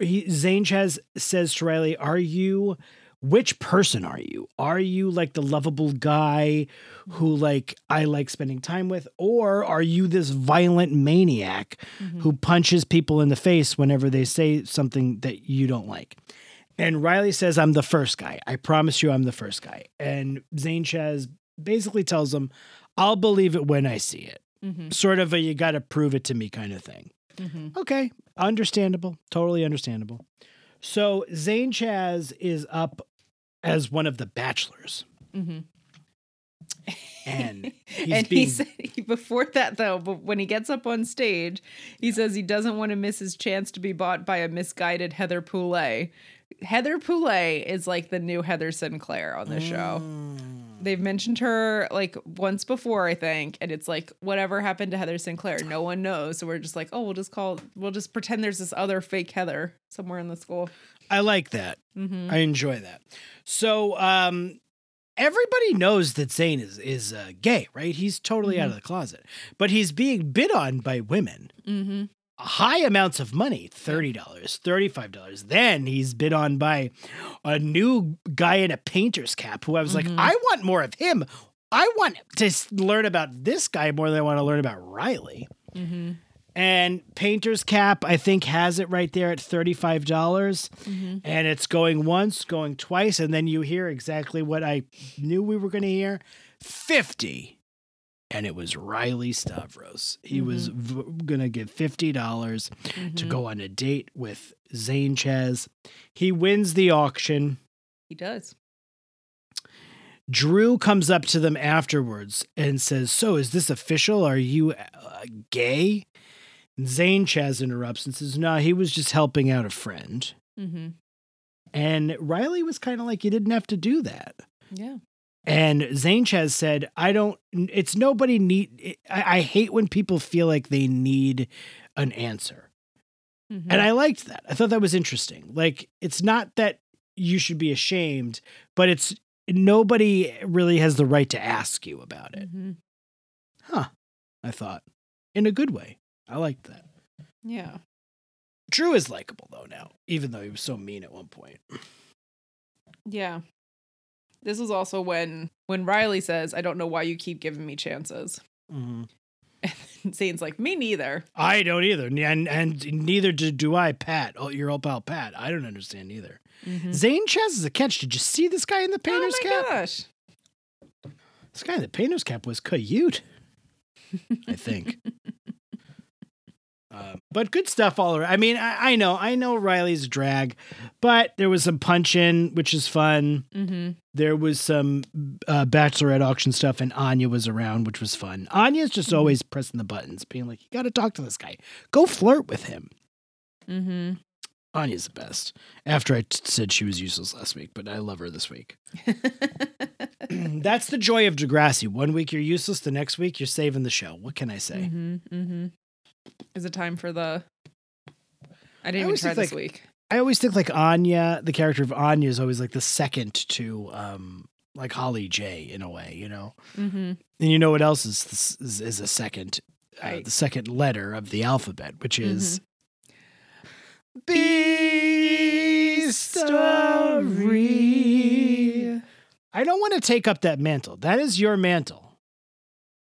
he, Zane Chaz says to Riley, "Are you?" Which person are you? Are you like the lovable guy who like I like spending time with or are you this violent maniac Mm-hmm. who punches people in the face whenever they say something that you don't like? And Riley says I'm the first guy. I promise you I'm the first guy. And Zane Chaz basically tells him I'll believe it when I see it. Mm-hmm. Sort of a you got to prove it to me kind of thing. Mm-hmm. Okay, understandable. Totally understandable. So Zane Chaz is up as one of the bachelors, Mm-hmm. and he's and being he said before that though, but when he gets up on stage, he says he doesn't want to miss his chance to be bought by a misguided Heather Poulet. Heather Poulet is like the new Heather Sinclair on the show. Mm. They've mentioned her like once before, I think, and it's like whatever happened to Heather Sinclair, no one knows. So we're just like, oh, we'll just call, we'll just pretend there's this other fake Heather somewhere in the school. I like that. Mm-hmm. I enjoy that. So um, everybody knows that Zane is is uh, gay, right? He's totally out of the closet, but he's being bid on by women. Mm-hmm. High amounts of money $30 $35 then he's bid on by a new guy in a painter's cap who i was Mhm. like i want more of him i want to learn about this guy more than i want to learn about riley Mm-hmm. and painter's cap i think has it right there at $35 Mm-hmm. and it's going once going twice and then you hear exactly what i knew we were going to hear 50 and it was riley stavros he was v- going to give $50 Mm-hmm. to go on a date with Zane Chaz. He wins the auction. He does. Drew comes up to them afterwards and says, So, is this official? Are you uh, gay? And Zane Chaz interrupts and says, No, he was just helping out a friend. Mm-hmm. And Riley was kind of like, You didn't have to do that. Yeah. And Zane Chaz said, I don't, it's nobody need, I, I hate when people feel like they need an answer. Mm-hmm. And I liked that. I thought that was interesting. Like, it's not that you should be ashamed, but it's nobody really has the right to ask you about it. Mhm. Huh. I thought in a good way. I liked that. Yeah. Drew is likable though now, even though he was so mean at one point. Yeah. This was also when when Riley says, "I don't know why you keep giving me chances." Mhm. And Zane's like, "Me neither." I don't either, and and neither do, do I, Pat. Oh, your old pal Pat. I don't understand either. Zane Chaz is a catch. Did you see this guy in the Oh painter's my cap? gosh! This guy in the painter's cap was cute. I think. Um, but good stuff all around. I mean, I, I know, I know Riley's drag, but there was some punch in, which is fun. Mm-hmm. There was some uh, bachelorette auction stuff, and Anya was around, which was fun. Anya's just Mhm. always pressing the buttons, being like, "You got to talk to this guy. Go flirt with him." Mm-hmm. Anya's the best. After I t- said she was useless last week, but I love her this week. That's the joy of Degrassi. One week you're useless, the next week you're saving the show. What can I say? mm-hmm. Mm-hmm. Is it time for the? I didn't even try this like, week. I always think like Anya, the character of Anya, is always like the second to um like Holly J in a way, you know. Mm-hmm. And you know what else is is, is a second, uh, the second letter of the alphabet, which is Mm-hmm. B story. I don't want to take up that mantle. That is your mantle.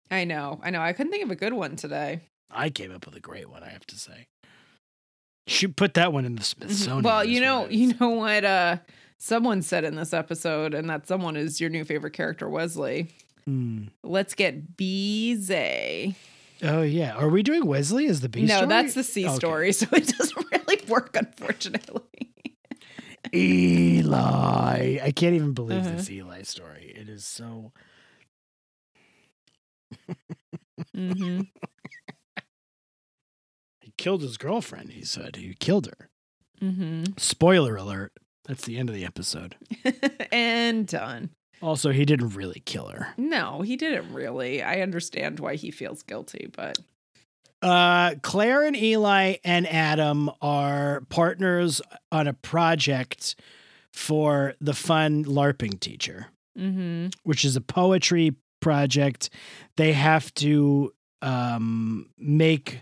I know, I know. I couldn't think of a good one today. I came up with a great one, I have to say. Should put that one in the Smithsonian. Mm-hmm. Well, you know, you know what uh someone said in this episode, and that someone is your new favorite character, Wesley. Hmm. Let's get Beezay. Oh yeah. Are we doing Wesley as the B No, story? that's the C Okay. story, so it doesn't really work, unfortunately. Eli. I can't even believe Uh-huh. this Eli story. It is so mm-hmm. killed his girlfriend, he said. He killed her. Mm-hmm. Spoiler alert. That's the end of the episode. and done. Also, he didn't really kill her. No, he didn't really. I understand why he feels guilty, but Uh, Claire and Eli and Adam are partners on a project for the fun LARPing teacher, mm-hmm. which is a poetry project. They have to um, make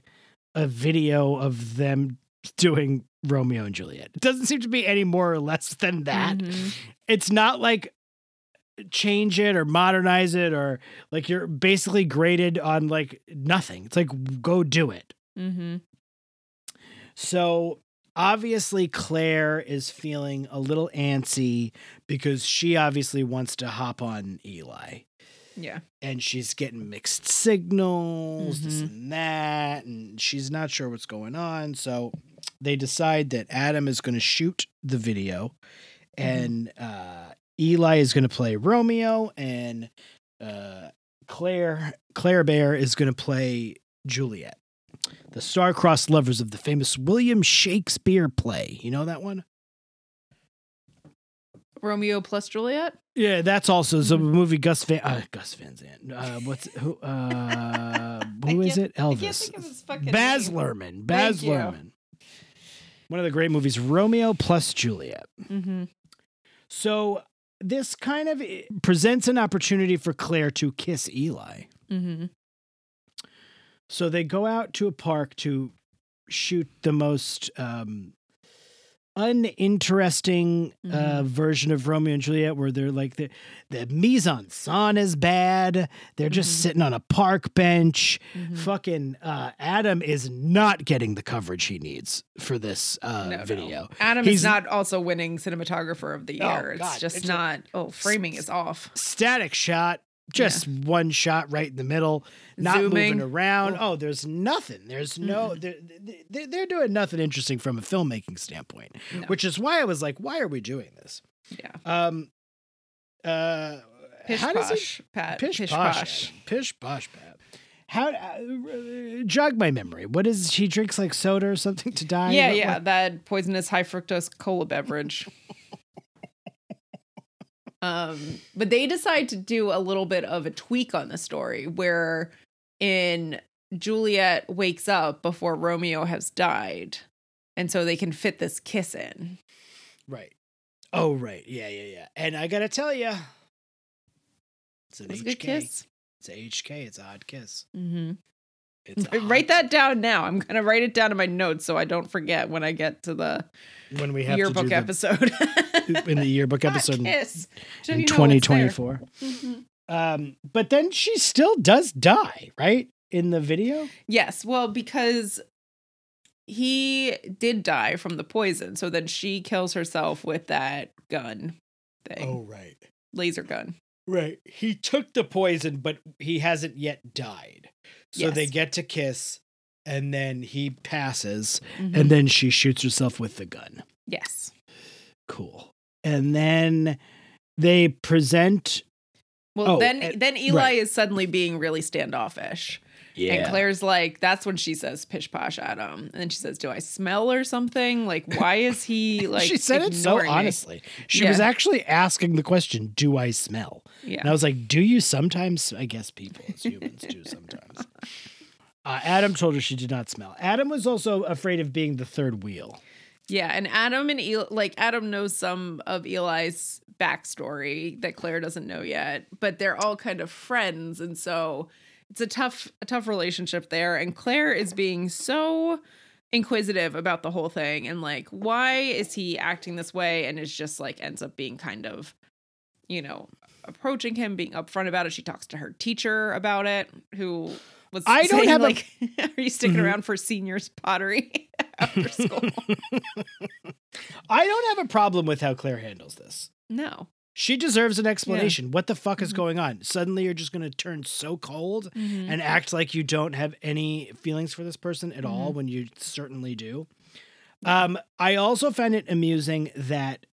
a video of them doing Romeo and Juliet. It doesn't seem to be any more or less than that. Mhm. It's not like change it or modernize it or like you're basically graded on like nothing. It's like go do it. Mm-hmm. So obviously Claire is feeling a little antsy because she obviously wants to hop on Eli. Yeah. And she's getting mixed signals, this Mhm. and that, and she's not sure what's going on. So they decide that Adam is going to shoot the video, and uh, Eli is going to play Romeo, and uh, Claire Claire Bear is going to play Juliet the star-crossed lovers of the famous William Shakespeare play. You know that one? Romeo plus Juliet. Yeah, that's also the movie Gus Van uh, Gus Van Sant. Uh, what's who? Uh, who is it? I can't Elvis. think of his fucking Baz name. Luhrmann. Baz Thank you. Luhrmann. One of the great movies, Romeo plus Juliet. Mm-hmm. So this kind of eh, presents an opportunity for Claire to kiss Eli. Mm-hmm. So they go out to a park to shoot the most um, uninteresting uh, Mhm. version of Romeo and Juliet, where they're like the the mise en scène is bad. They're just Mhm. sitting on a park bench. Mm-hmm. Fucking uh, Adam is not getting the coverage he needs for this uh, No, no. video. Adam He's- is not also winning cinematographer of the Oh, year. it's God, just it's a- not. oh, framing is off. Static shot. Just one shot right in the middle, not Zooming. moving around. Oh. Oh, there's nothing. There's no. They're, they're they're doing nothing interesting from a filmmaking standpoint, No. which is why I was like, why are we doing this? Yeah. Um, uh, Pish how does posh, he Pat. pish, Pish, posh, posh. Pish posh Pat? How uh, jog my memory? What is she drinks like soda or something to die? Yeah, yeah. what- That poisonous high fructose cola beverage. um, but they decide to do a little bit of a tweak on the story where in Juliet wakes up before Romeo has died. And so they can fit this kiss in. Right. Oh, right. Yeah, yeah, yeah. And I gotta tell you, it's an It was a HK. good kiss. It's a HK. It's a hot kiss. Mm-hmm. It's Write that down now. I'm gonna write it down in my notes so I don't forget when I get to the when we have yearbook to do the, episode. in the yearbook episode in, in you know it's there. 2024. Mhm. Um, but then she still does die, right? In the video? Yes, well, because he did die from the poison, so then she kills herself with that gun thing, Oh, right. laser gun. Right. He took the poison, but he hasn't yet died. So they get to kiss, and then he passes, Mhm. and then she shoots herself with the gun. yes, Cool. And then they present. well, Oh, then and- then Eli right. is suddenly being really standoffish, Yeah. and Claire's like, "That's when she says pish posh at him," and then she says, "Do I smell or something? Like, why is he like?" she said it so me?" honestly. She Yeah. was actually asking the question, Do I smell? Yeah, And I was like, Do you sometimes? I guess people as humans do sometimes. Uh, Adam told her she did not smell. Adam was also afraid of being the third wheel. Yeah, and Adam and Eli, like Adam knows some of Eli's backstory that Claire doesn't know yet, but they're all kind of friends, and so it's a tough, a tough relationship there. And Claire is being so inquisitive about the whole thing, and like, why is he acting this way? And it's just like ends up being kind of, you know, approaching him, being upfront about it. She talks to her teacher about it, who was I don't saying, have a- like, are you sticking Mhm. around for seniors pottery after school? I don't have a problem with how Claire handles this. no. She deserves an explanation. What the fuck is Mhm. going on? Suddenly you're just going to turn so cold Mm-hmm. and act like you don't have any feelings for this person at all Mhm. when you certainly do. Um, I also found it amusing that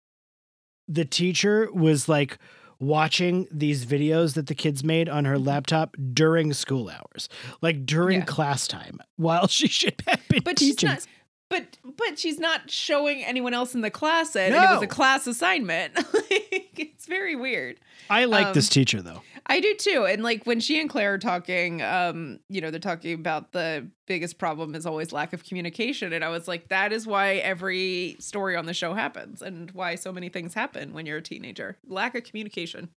the teacher was like watching these videos that the kids made on her laptop during school hours, like during Yeah. class time, while she should have been but she's teaching. not but but she's not showing anyone else in the class it and it was a class assignment. Like, it's very weird. I like um, this teacher though. i do too and like when she and claire are talking um you know they're talking about the biggest problem is always lack of communication and i was like that is why every story on the show happens and why so many things happen when you're a teenager. Lack of communication.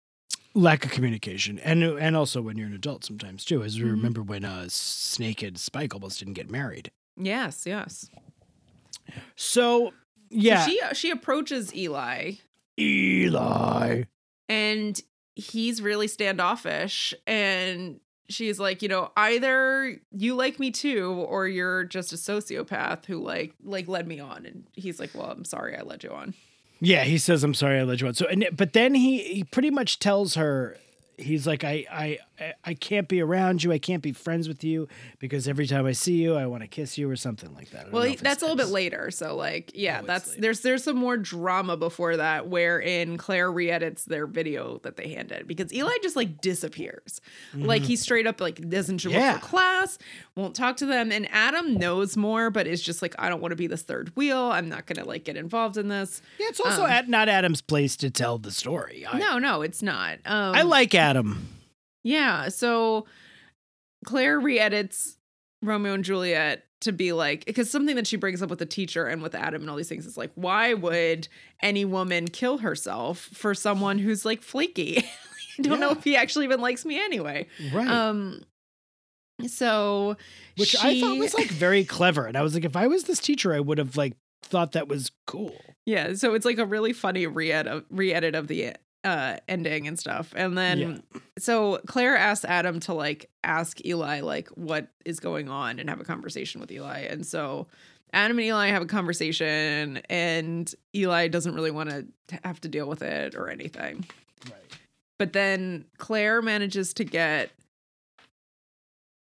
Lack of communication and and also when you're an adult sometimes too as we Mhm. remember when uh snake and spike almost didn't get married. Yes yes so So yeah. she uh, she approaches eli. Eli. And he's really standoffish. And she's like you know either you like me too or you're just a sociopath who like like led me on. And he's like well i'm sorry i led you on. Yeah he says i'm sorry i led you on. So and but then he he pretty much tells her he's like I, I I- can't be around you. I can't be friends with you because every time I see you, I want to kiss you or something like that. Well, know he- if that's a little bit later. So like, yeah, Oh, that's there's there's some more drama before that wherein Claire re-edits their video that they handed because Eli just like disappears. Like he straight up like doesn't show Mm-hmm. Yeah. up for class, won't talk to them. And Adam knows more, but is just like, I don't want to be this third wheel. I'm not gonna like get involved in this. Yeah, it's also um, at, not Adam's place to tell the story. I, no, no, it's not. Um I like Adam. Yeah. So Claire re-edits Romeo and Juliet to be like because something that she brings up with the teacher and with Adam and all these things is like, why would any woman kill herself for someone who's like flaky? I don't know if he actually even likes me anyway. Right. Um so Which I thought was like very clever. And I was like, if I was this teacher, I would have like thought that was cool. Yeah, so it's like a really funny re-edit, re-edit of the uh ending and stuff. And then so Claire asks Adam to like ask Eli like what is going on and have a conversation with Eli. And so Adam and Eli have a conversation and Eli doesn't really want to have to deal with it or anything. Right. But then Claire manages to get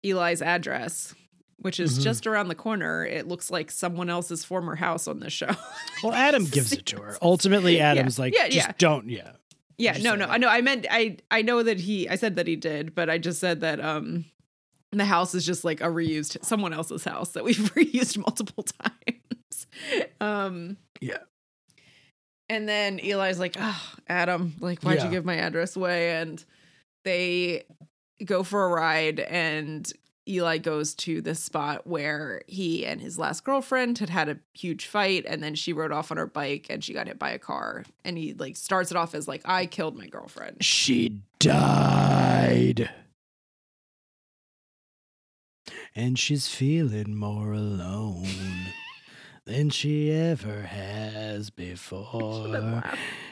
Eli's address, which is Mhm. just around the corner. It looks like someone else's former house on the show. Well, Adam gives it to her. Ultimately, Yeah. Adam's like, Yeah, just yeah. don't, yeah. Yeah, no, no. I know I meant I I know that he I said that he did, but I just said that um the house is just like a reused someone else's house that we've reused multiple times. Um Yeah. and then Eli's like, "Oh, Adam, like why'd Yeah. you give my address away?" and they go for a ride and Eli goes to this spot where he and his last girlfriend had had a huge fight and then she rode off on her bike and she got hit by a car and he like starts it off as like I killed my girlfriend. She died. and she's feeling more alone than she ever has before.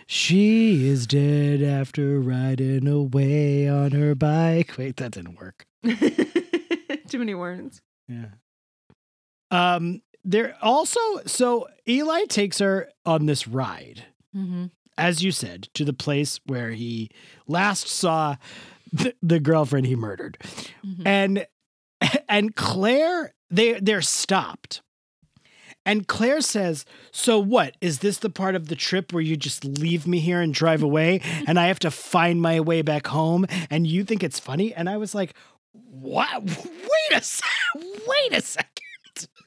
She is dead after riding away on her bike. Wait, that didn't work. Too many words. Yeah. Um, there also so Eli takes her on this ride, Mm-hmm. as you said, to the place where he last saw the, the girlfriend he murdered. Mhm. And and Claire, they they're stopped. And Claire says, So what? Is this the part of the trip where you just leave me here and drive away and I have to find my way back home? And you think it's funny? And I was like, What? Wait a sec. Wait a second.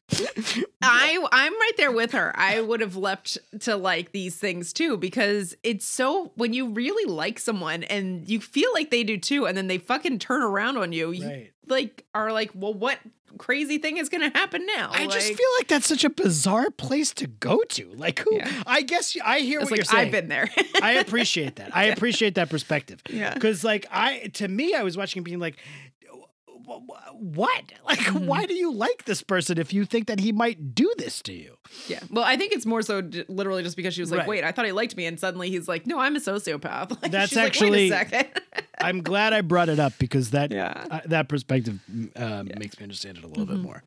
I I'm right there with her. I would have leapt to like these things too because it's so when you really like someone and you feel like they do too, and then they fucking turn around on you, you Right. like are like, well, what crazy thing is gonna happen now? I just feel like that's such a bizarre place to go to. Like, who? Yeah. I guess I hear it's what like you're saying. I've been there. I appreciate that. I appreciate that perspective. Yeah. Because, like, I to me, I was watching and being like, "Wh- wh- what? Like, Mhm. why do you like this person if you think that he might do this to you? yeah. Well, I think it's more so d- literally just because she was like, Right. wait, I thought he liked me, and suddenly he's like, no, I'm a sociopath. Like, That's she's like, actually- wait a second. I'm glad I brought it up because that yeah. uh, that perspective um, makes me understand it a little bit more.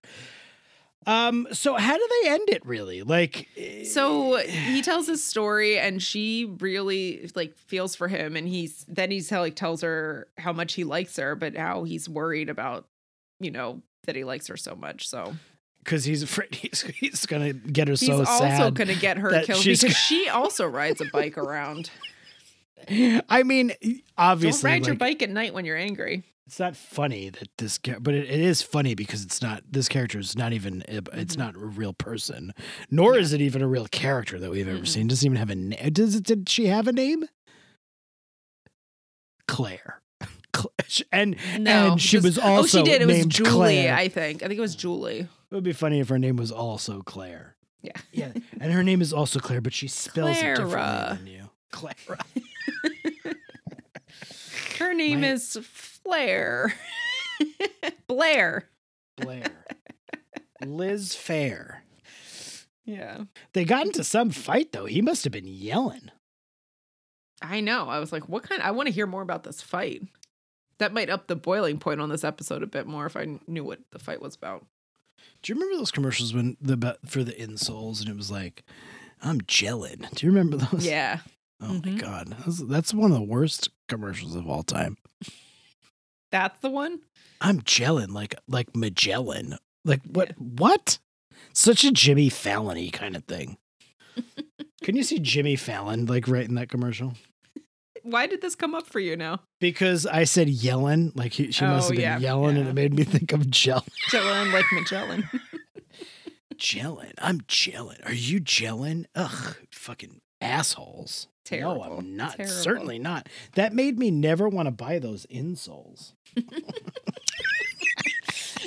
Um. So, how do they end it? Really? Like, So he tells his story, and she really like feels for him, and he's then he's like tells her how much he likes her, but how he's worried about, you know, that he likes her so much. So because he's afraid he's he's gonna get her he's so also gonna get her killed because she also rides a bike around. I mean, obviously, Don't obviously, ride your bike at night when you're angry. It's not funny that this, but it, it is funny because it's not. This character is not even. It's Mhm. not a real person, nor is it even a real character that we've ever Mm-mm. seen. Doesn't even have a name. Does it? Did she have a name? Claire. Cla- and No, and she just- was also oh, she did. It was Julie, Claire. I think. I think it was Julie. It would be funny if her name was also Claire. Yeah. Yeah, and her name is also Claire, but she spells it differently than you. Clara. Her name My- is Flair. Blair. Blair. Liz Phair. Yeah. They got into some fight though. He must have been yelling. I know. I was like, what kind? I want to hear more about this fight. That might up the boiling point on this episode a bit more if I knew what the fight was about. Do you remember those commercials when the for the insoles and it was like, "I'm gelling." Do you remember those? Yeah. Oh my Mhm. god, that's, that's one of the worst commercials of all time. That's the one? I'm gelling like like Magellan. Like what? What? Such a Jimmy Fallon kind of thing. Can you see Jimmy Fallon like right in that commercial? Why did this come up for you now? Because I said yelling, like he, she must Oh, have been yeah, yelling, and it made me think of gel. Magellan like Magellan. Gelling. I'm gelling. Are you gelling? Ugh, fucking assholes. No, I'm not. Terrible. Certainly not. That made me never want to buy those insoles.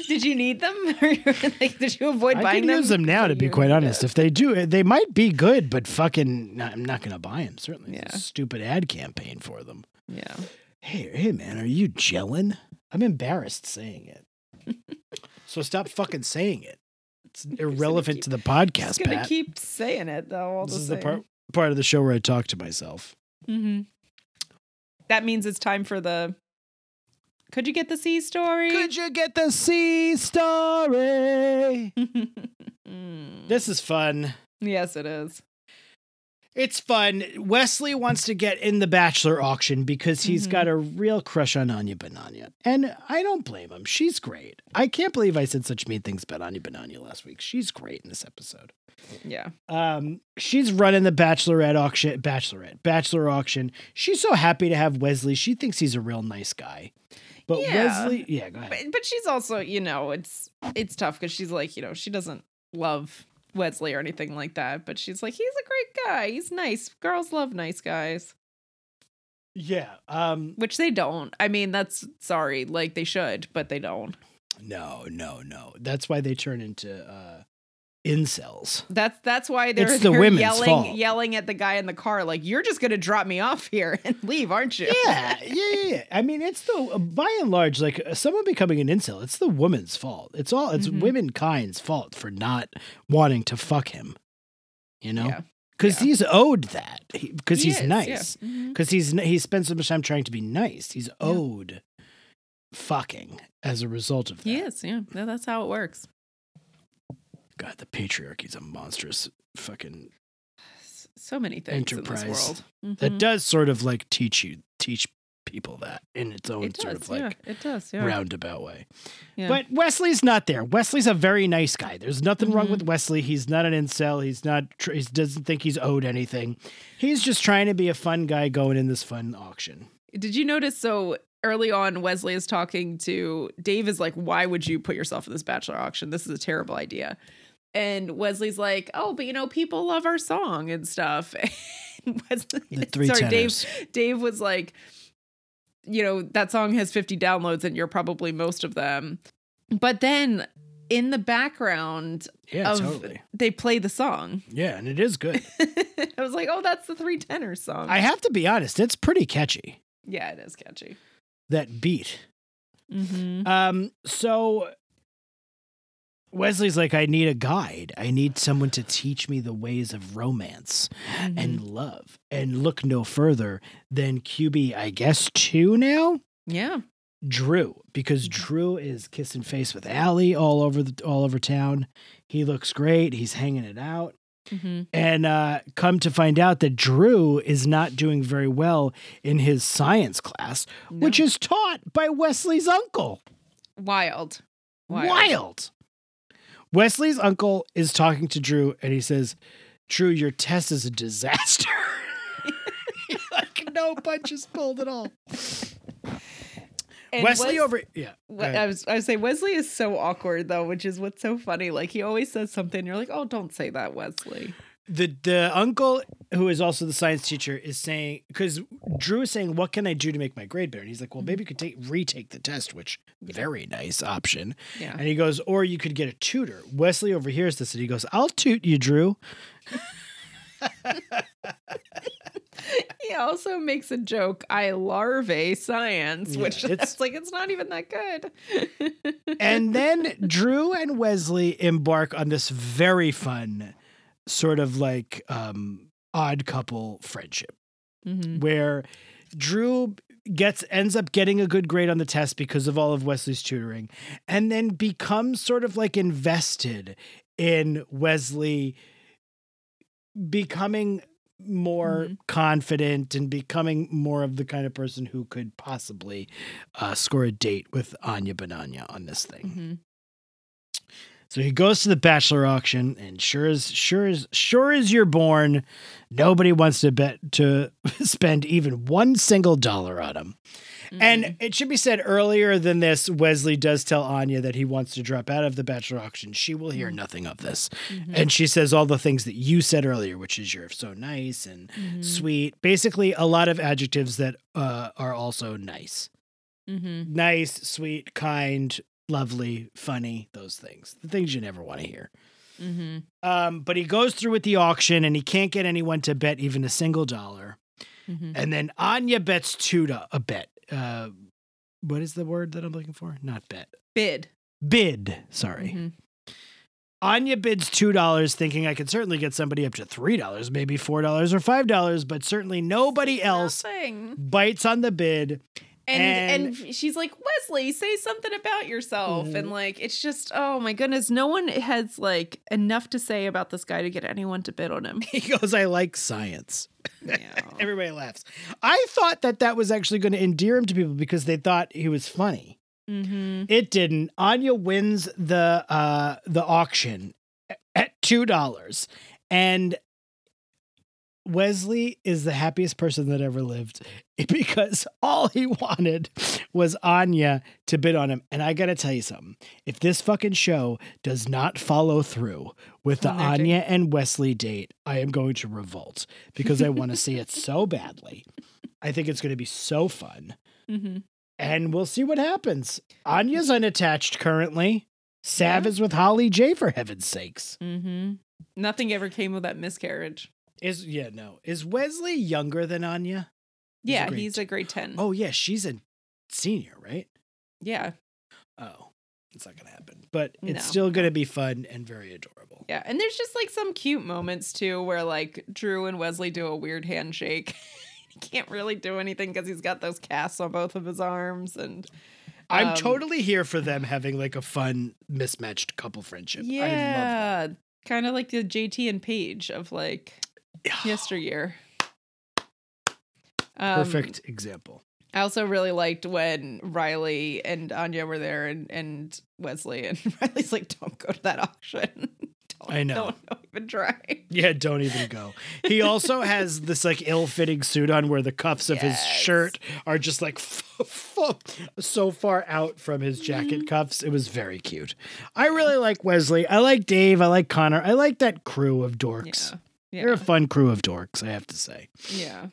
did you need them? Or like, did you avoid buying them? I can use them now, to be quite honest. If they do, eh, they might be good, but fucking, I'm not going to buy them. Certainly, it's a Yeah. stupid ad campaign for them. Yeah. Hey, hey, man, are you gelling? I'm embarrassed saying it. so stop fucking saying it. It's irrelevant keep- to the podcast, Just gonna Pat. keep saying it though. All this the is same. the part part of the show where I talk to myself. Mm-hmm. That means it's time for the. Could you get the C story? Could you get the C story? Mm. This is fun. yes, it is. It's fun. Wesley wants to get in the bachelor auction because he's Mhm. got a real crush on Anya Bananya. And I don't blame him. She's great. I can't believe I said such mean things about Anya Bananya last week. She's great in this episode. Yeah. Um, she's running the bachelorette auction, bachelorette, bachelor auction. She's so happy to have Wesley. She thinks he's a real nice guy. But Yeah. Wesley, yeah, go ahead. But, but she's also, you know, it's it's tough because she's like, you know, she doesn't love Wesley or anything like that. But she's like, he's a great guy. He's nice. Girls love nice guys, Yeah. Um, which they don't. I mean, that's sorry. Like they should, but they don't. no, no, no. That's why they turn into uh incels. That's that's why they're, It's the they're yelling fault. yelling at the guy in the car like you're just gonna drop me off here and leave, aren't you? Yeah, yeah, yeah, yeah. I mean, it's the by and large, like someone becoming an incel, it's the woman's fault. It's all it's Mhm. womankind's fault for not wanting to fuck him. You know, Yeah. because Yeah. he's owed that because He he's is, yeah. nice. Mhm. Because he's he spent so much time trying to be nice. He's owed fucking as a result of that. He is, yeah. No, that's how it works. God, the patriarchy's a monstrous fucking. So many things in Enterprise. this world. That Mhm. does sort of like teach you teach people that in its own it sort of like yeah. It does, yeah. roundabout way. Yeah. But Wesley's not there. Wesley's a very nice guy. There's nothing wrong Mhm. with Wesley. He's not an incel. He's not. He doesn't think he's owed anything. He's just trying to be a fun guy going in this fun auction. Did you notice? So early on, Wesley is talking to Dave. Is like, "Why would you put yourself in this bachelor auction? This is a terrible idea." And Wesley's like, "Oh, but you know, people love our song and stuff." And Wesley, The three sorry, tenors. Dave. Dave was like, "You know, that song has 50 downloads, and you're probably most of them." But then in the background, Yeah, of totally. they play the song. Yeah, and it is good. I was like, "Oh, that's the three tenor song." I have to be honest. It's pretty catchy. yeah, it is catchy. That beat. Mm-hmm. Um. So Wesley's like, I need a guide. I need someone to teach me the ways of romance Mm-hmm. and love. And look no further than QB, I guess, two now. yeah. Drew, because Mm-hmm. Drew is kissing face with Allie all over the all over town. He looks great. He's hanging it out. Mm-hmm. And uh, come to find out that Drew is not doing very well in his science class, which is taught by Wesley's uncle. wild. Wild. Wesley's uncle is talking to Drew and he says, Drew, your test is a disaster. like no punches pulled at all. And Wesley Wes- over yeah. We- I was I would say Wesley is so awkward though, which is what's so funny. Like he always says something, you're like, oh, don't say that, Wesley. The the uncle who is also the science teacher is saying because Drew is saying, "What can I do to make my grade better?" And he's like, "Well, maybe you could take retake the test, which very nice option." Yeah. And he goes, "Or you could get a tutor." Wesley overhears this and he goes, "I'll toot you, Drew." He also makes a joke, I larvae science, Yeah, which it's- it's like it's not even that good. And then Drew and Wesley embark on this very fun sort of like um odd couple friendship. Mhm. where Drew gets ends up getting a good grade on the test because of all of Wesley's tutoring and then becomes sort of like invested in Wesley becoming more Mhm. confident and becoming more of the kind of person who could possibly uh, score a date with Anya Bananya on this thing. So he goes to the bachelor auction, and sure as sure as sure as you're born, nobody wants to bet to spend even one single dollar on him. And it should be said earlier than this, Wesley does tell Anya that he wants to drop out of the bachelor auction. She will hear nothing of this. Mhm. And she says all the things that you said earlier, which is you're so nice and Mhm. sweet. Basically, a lot of adjectives that uh, are also nice. Mhm. Nice, sweet, kind, lovely, funny, those things. The things you never want to hear. Mhm. Um, but he goes through with the auction and he can't get anyone to bet even a single dollar. Mhm. And then Anya bets two to a bet. Uh, what is the word that I'm looking for? Not bet. Bid. Bid. Sorry. Mhm. Anya bids two dollars, thinking I could certainly get somebody up to three dollars, maybe four dollars or five dollars, but certainly nobody else Nothing. bites on the bid. And, And- and she's like, Wesley, say something about yourself. Mhm. And like, it's just, oh my goodness, no one has like enough to say about this guy to get anyone to bid on him. He goes, "I like science." Yeah. Everybody laughs. I thought that that was actually going to endear him to people because they thought he was funny. mm-hmm. It didn't. Anya wins the uh the auction at two dollars, and Wesley is the happiest person that ever lived because all he wanted was Anya to bid on him. And I got to tell you something: if this fucking show does not follow through with the date. Anya and Wesley date, I am going to revolt because I want to see it so badly. I think it's going to be so fun Mm-hmm. and we'll see what happens. Anya's unattached currently. Sav Yeah. is with Holly J for heaven's sakes. Mm-hmm. Nothing ever came of that miscarriage. Is yeah, no. Is Wesley younger than Anya? He's Yeah, grade he's a grade 10. Oh yeah, she's a senior, right? Yeah. Oh, it's not gonna happen. But it's No. still gonna be fun and very adorable. Yeah. And there's just like some cute moments too where like Drew and Wesley do a weird handshake. he can't really do anything because he's got those casts on both of his arms. And I'm Um, totally here for them having like a fun mismatched couple friendship. I love yeah, kind of like the JT and Paige of like. Yesteryear. Um, Perfect example. I also really liked when Riley and Anya were there and, and Wesley and Riley's like, don't go to that auction. don't, I know. Don't, don't even try. Yeah, don't even go. He also has this like ill-fitting suit on where the cuffs of his shirt are just like so far out from his Mm-hmm. jacket cuffs. It was very cute. I really like Wesley. I like Dave. I like Connor. I like that crew of dorks. Yeah. They're a fun crew of dorks, I have to say. Yeah.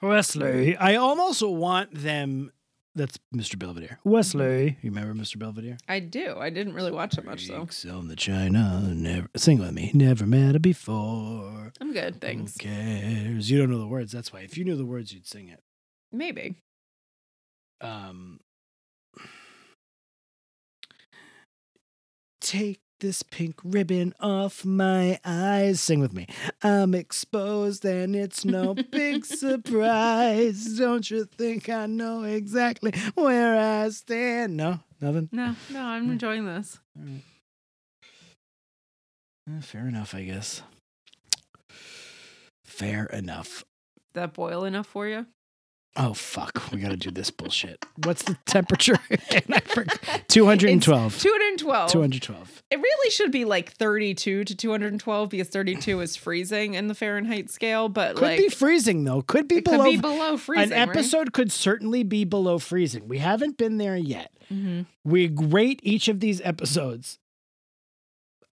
Wesley, I almost want them. That's Mr. Belvedere. Wesley, you remember Mr. Belvedere? I do. I didn't really watch it much though. On the China, never sing with me. Never met her before. I'm good. Thanks. Who cares? You don't know the words. That's why. If you knew the words, you'd sing it. Maybe. Um, take this pink ribbon off my eyes. Sing with me. I'm exposed and it's no big surprise. Don't you think I know exactly where I stand? No, nothing. No, no, I'm enjoying this. Eh, fair enough, I guess. Fair enough. That boil enough for you? Oh fuck, we gotta do this bullshit. What's the temperature? again? I forgot. 212. 212. 212. It really should be like 32 to 212 because 32 is freezing in the Fahrenheit scale, but Could like be freezing though. Could be it below. could be below freezing. An episode could certainly be below freezing. We haven't been there yet. Right? Mhm. We rate each of these episodes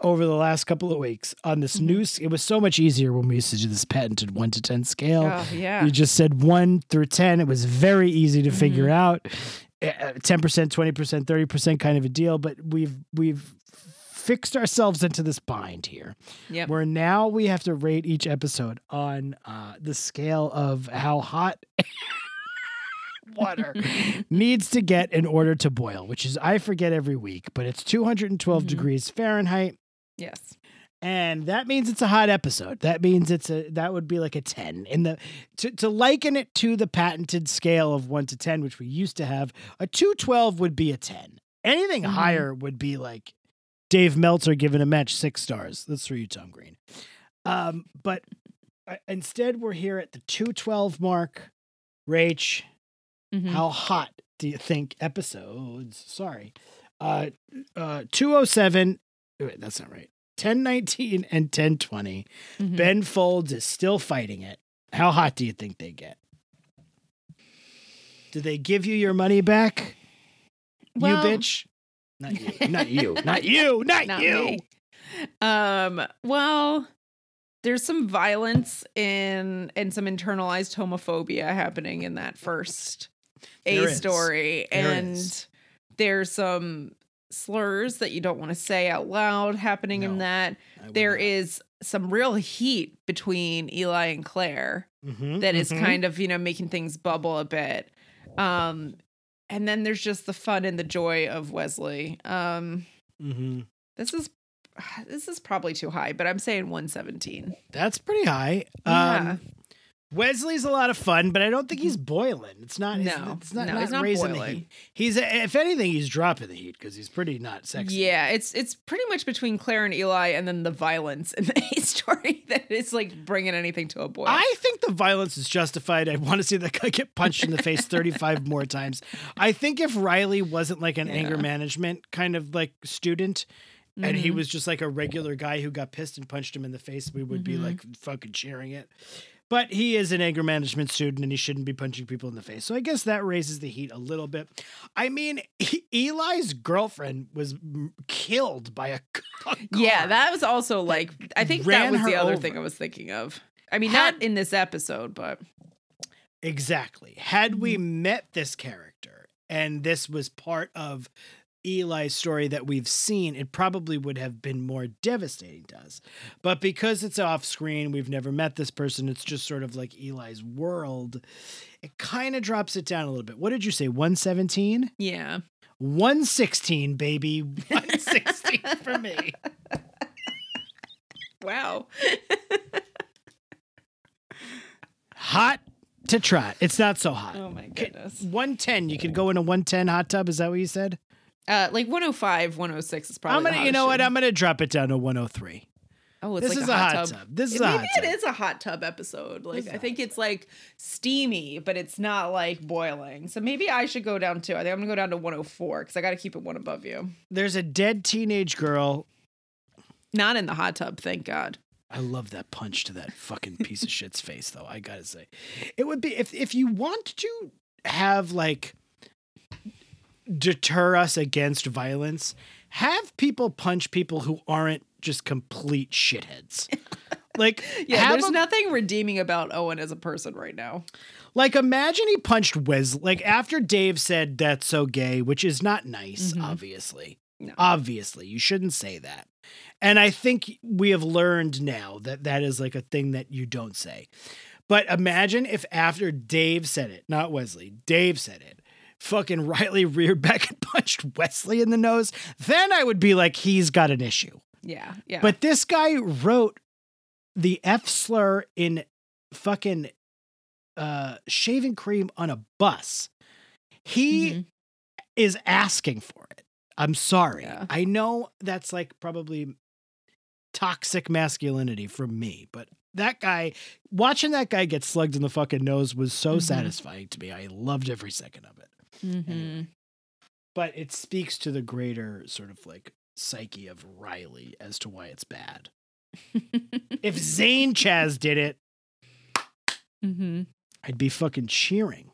over the last couple of weeks on this Mhm. new. It was so much easier when we used to do this patented one to ten scale. Oh, yeah. You just said one through 10. It was very easy to figure Mm-hmm. out. Uh, 10%, 20%, 30% kind of a deal, but we've we've fixed ourselves into this bind here Yep. where now we have to rate each episode on uh, the scale of how hot water needs to get in order to boil, which is I forget every week, but it's 212 Mhm. degrees Fahrenheit yes. and that means it's a hot episode. That means it's a that would be like a 10. In the to, to liken it to the patented scale of 1 to 10 which we used to have, a 212 would be a 10. Anything Mhm. higher would be like Dave Meltzer giving a match 6 stars. That's for you Tom Green. Um but uh, instead we're here at the 212 mark. Rach, Mhm. how hot do you think episodes? Sorry. Uh uh 207 wait, that's not right. 1019 and 1020. Mhm. Ben Folds is still fighting it. How hot do you think they get? Do they give you your money back? Well- you bitch. Not you. Not you. Not you. Not, Not you. me. Um, well, there's some violence in and some internalized homophobia happening in that first A story. There and is. there's some slurs that you don't want to say out loud happening No, in that. There not. is some real heat between Eli and Claire Mhm, that is mhm. kind of, you know, making things bubble a bit. Um and then there's just the fun and the joy of Wesley. Um Mhm. this is this is probably too high, but I'm saying 117. That's pretty high. Yeah. Wesley's a lot of fun, but I don't think he's boiling. It's not. It's, No, it's not. no, not he's not raising the boiling. heat. He's, if anything, he's dropping the heat because he's pretty not sexy. Yeah, it's it's pretty much between Claire and Eli, and then the violence in the story that is like bringing anything to a boil. I think the violence is justified. I want to see that guy get punched in the face 35 more times. I think if Riley wasn't like an anger management kind of like student and he Mhm. was just like a regular guy who got pissed and punched him in the face, we would be Mhm. like fucking cheering it. But he is an anger management student and he shouldn't be punching people in the face. So I guess that raises the heat a little bit. I mean, E- Eli's girlfriend was m- killed by a car. yeah, that was also like I think that was the other over. thing I was thinking of. I mean, Had- not in this episode, but Exactly. Had we Mm-hmm. met this character and this was part of Eli story that we've seen, it probably would have been more devastating to us. But because it's off screen, we've never met this person, it's just sort of like Eli's world. It kind of drops it down a little bit. What did you say? 117? Yeah. 116, baby. 116 for me. Wow. Hot to trot. It's not so hot. Oh my goodness. 110. You could go in a 110 hot tub. Is that what you said? Uh, like 105, 106 is probably. I'm gonna, you know what? I'm gonna drop it down to 103. Oh, it's This like is a hot, hot tub. tub. This is Maybe a hot it tub. is a hot tub episode. Like I think it's like steamy, but it's not like boiling. So maybe I should go down to. I think I'm gonna go down to 104 because I got to keep it one above you. There's a dead teenage girl. Not in the hot tub, thank God. I love that punch to that fucking piece of shit's face, though. I gotta say, it would be if if you want to have like deter us against violence, have people punch people who aren't just complete shitheads. Like, Yeah, there's them- nothing redeeming about Owen as a person right now. Like, imagine he punched Wesley. Like, after Dave said that's so gay, which is not nice, Mhm. obviously. No. Obviously, you shouldn't say that. And I think we have learned now that that is like a thing that you don't say. But imagine if after Dave said it, not Wesley, Dave said it, fucking Riley reared back and punched Wesley in the nose, then I would be like, he's got an issue. Yeah, yeah. But this guy wrote the F slur in fucking uh, shaving cream on a bus. He Mhm. is asking for it. I'm sorry. Yeah. I know that's like probably toxic masculinity from me, but that guy, watching that guy get slugged in the fucking nose was so Mhm. satisfying to me. I loved every second of it. Mhm. But it speaks to the greater sort of like psyche of Riley as to why it's bad. If Zane Chaz did it, mm-hmm. I'd be fucking cheering.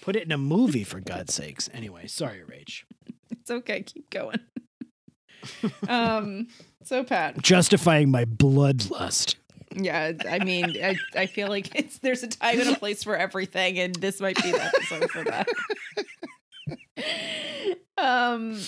Put it in a movie for God's sakes. Anyway, sorry, Rach. It's okay. Keep going. um. So Pat, Justifying my bloodlust. Yeah. I mean, I, I feel like it's there's a time and a place for everything, and this might be the episode for that. um.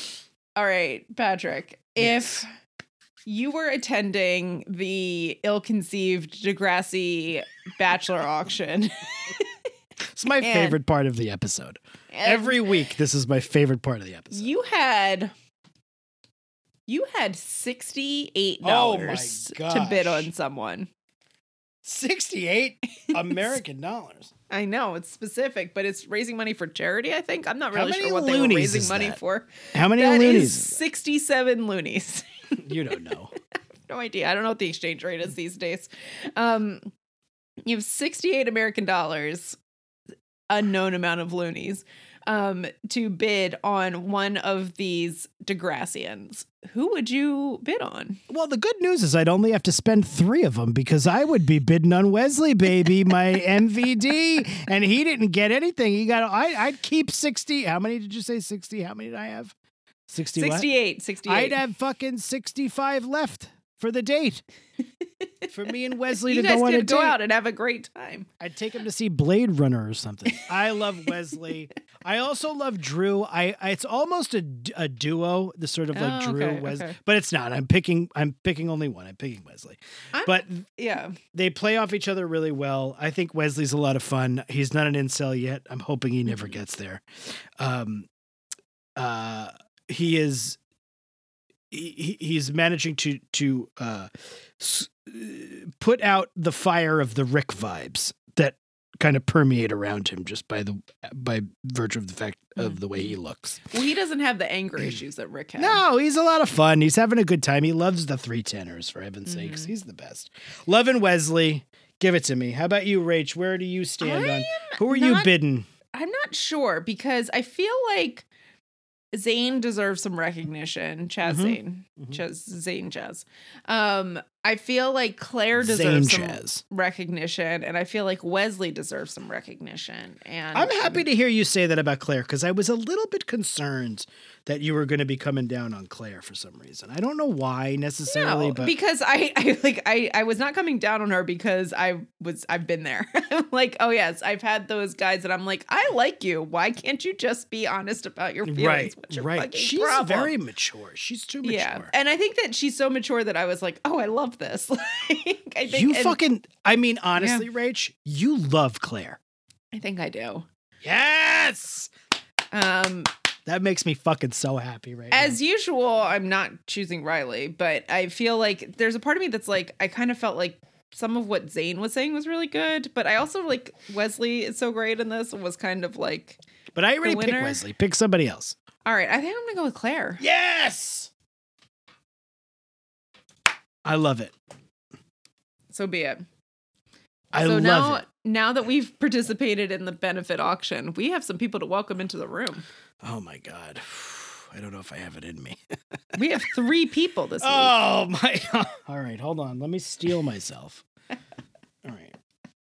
All right, Patrick. Yes. If you were attending the ill-conceived Degrassi bachelor auction It's my And- favorite part of the episode. Every week, this is my favorite part of the episode. you had you had $68 Oh to bid on someone 68 American dollars. i know it's specific but it's raising money for charity i think i'm not really sure what they were raising money that? for How many That loonies? 67 loonies You don't know. no idea i don't know what the exchange rate is these days um you have 68 american dollars unknown amount of loonies um to bid on one of these degrassians who would you bid on Well, the good news is I'd only have to spend three of them because I would be bidding on Wesley, baby, my MVD, and he didn't get anything. He got. I, I'd keep sixty. How many did you say? Sixty. How many did I have? Sixty. what? 68 68 I'd have fucking sixty-five left for the date. For me and Wesley you to go on a go date. out and have a great time I'd take him to see Blade Runner or something. I love Wesley. I also love Drew. I, I it's almost a, a duo, the sort of like Oh, Drew okay, Wesley, okay. but it's not. I'm picking. I'm picking only one. I'm picking Wesley. I'm- but yeah they play off each other really well. I think Wesley's a lot of fun. He's not an incel yet. I'm hoping he never Mhm. gets there. Um, uh, he is. He, he- he's managing to to uh, s- uh, put out the fire of the Rick vibes kind of permeate around him just by the by virtue of the fact of the way he looks. well he doesn't have the anger issues that rick has. No, he's a lot of fun. He's having a good time. He loves the three tenors, for heaven's sakes. Mhm. He's the best. Loving Wesley. Give it to me. How about you, Rach? Where do you stand I on? Who are you not- bidding? i'm not sure because i feel like Zane deserves some recognition. Chaz Mhm. Zane. Mhm. Chaz Zane Chaz. Um, I feel like Claire deserves some recognition, and I feel like Wesley deserves some recognition. And I'm happy to hear you say that about Claire because I was a little bit concerned that you were going to be coming down on Claire for some reason. I don't know why necessarily, No, but because I, I like I, I was not coming down on her because I was I've been there. I'm like, oh yes, I've had those guys that I'm like, I like you. Why can't you just be honest about your feelings? right, What's your right. She's problem? very mature. She's too mature. yeah, and I think that she's so mature that I was like, oh, I love this. like, I think you and fucking. I mean, honestly, Rach, you love Claire. I think I do. Yes, Um, that makes me fucking so happy right now. as usual, I'm not choosing Riley, but I feel like there's a part of me that's like, I kind of felt like some of what Zane was saying was really good, but I also like Wesley is so great in this and was kind of like, But I already picked Wesley. Pick somebody else. all right, I think I'm gonna go with Claire. Yes. I love it. So be it. I so love now, it. now that we've participated in the benefit auction, we have some people to welcome into the room. Oh my god. I don't know if I have it in me. We have three people this week. Oh my All right, hold on. Let me steal myself. All right.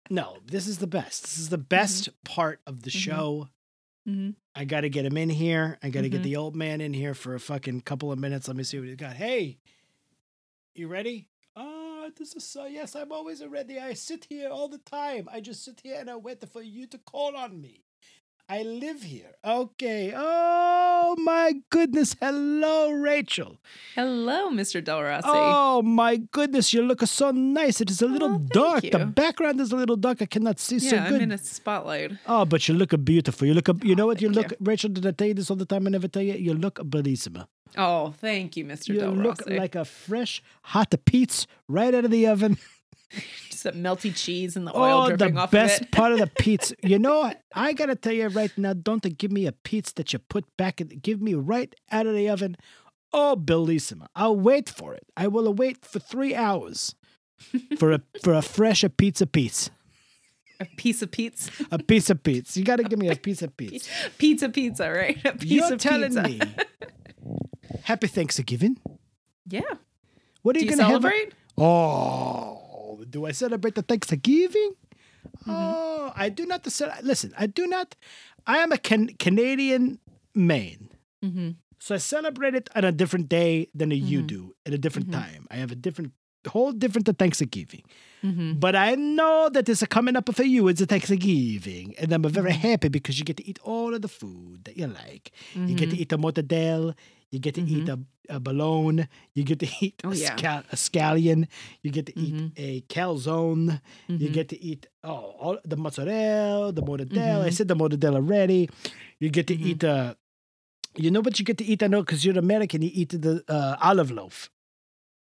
No, this is the best. This is the best part of the Mhm. show. Mhm. I got to get him in here. I got to get the old man in here for a fucking couple of minutes. Let me see what he's got. Hey, you ready? Ah, this is so. Yes, I'm always ready. I sit here all the time. I just sit here and I wait for you to call on me. I live here. Okay. Oh my goodness. Hello, Rachel. Hello, Mr. Del Rossi. Oh my goodness, you look so nice. It is a little Oh, dark. The background is a little dark. I cannot see so yeah, good. I'm in a spotlight. Oh, but you look beautiful. You look, you know oh, what? You look, Rachel. Did I tell you this all the time? I never tell you. You look bellissima. Oh, thank you, Mr. You Del look like a fresh, hot pizza right out of the oven. Just that melty cheese and the oil Oh, dripping the off best of it. part of the pizza. You know, I gotta tell you right now. Don't give me a pizza that you put back. In, give me right out of the oven. Oh, bellissima! I'll wait for it. I will wait for three hours for a for a fresh pizza piece. A piece of pizza. A piece of pizza. You gotta give me a piece of pizza. pizza pizza, right? A piece You're of telling pizza. me. Happy Thanksgiving. Yeah. What are Do you you gonna celebrate? have? Oh, do I celebrate the Thanksgiving? Mm-hmm. Oh, I do not. Listen, I do not. I am a can- Canadian man, Mm-hmm. so I celebrate it on a different day than you Mhm. do at a different Mhm. time. I have a different, whole different Thanksgiving. Mm-hmm. But I know that it's a coming up for you. It's a Thanksgiving, and I'm very Mm-hmm. happy because you get to eat all of the food that you like. You get to eat a mortadelle. You get to eat a, a bologna. You get to eat Mm-hmm. Oh, a, yeah. scal- a scallion. You get to Mhm. eat a calzone. You Mhm. get to eat oh all the mozzarella, the mortadelle. I Mhm. said the mortadelle already. You get to Mhm. eat uh you know what you get to eat? I know because you're American. You eat the uh, olive loaf.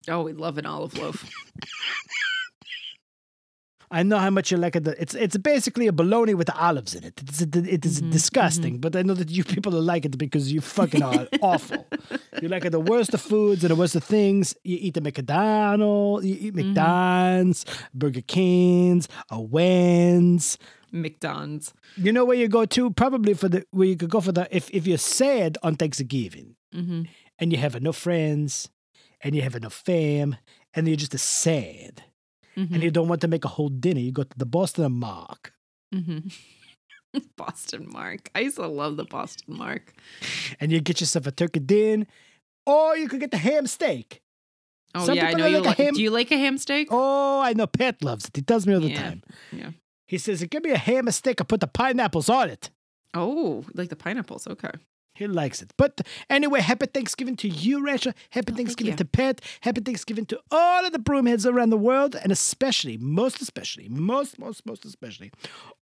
Oh, we love an olive loaf. I know how much you like it. It's it's basically a bologna with the olives in it. It's it is Mhm, disgusting, but I know that you people like it because you fucking are awful. You like it the worst of foods and the worst of things. You eat the McDonald's, you eat Mhm. McDonald's, Burger Kings, a Wendy's. McDonald's. You know where you go to? Probably for the where you could go for the if if you're sad on Thanksgiving Mm-hmm. and you have enough friends and you have enough fam and you're just sad Mm-hmm. and you don't want to make a whole dinner, you go to the Boston Mark. Mm-hmm. Boston Mark. I used to love the Boston Mark. and you get yourself a turkey din, or you could get the ham steak. Oh Some yeah, I know you like ham- Do you like a ham steak? Oh, I know Pat loves it. He tells me all the Yeah, time. yeah. He says, "Give me a ham steak. I put the pineapples on it." Oh, like the pineapples. Okay. He likes it. But anyway, happy Thanksgiving to you, Rachel. Happy Oh, Thanksgiving to Pat. Happy Thanksgiving to all of the broomheads around the world, and especially, most especially, most, most, most especially,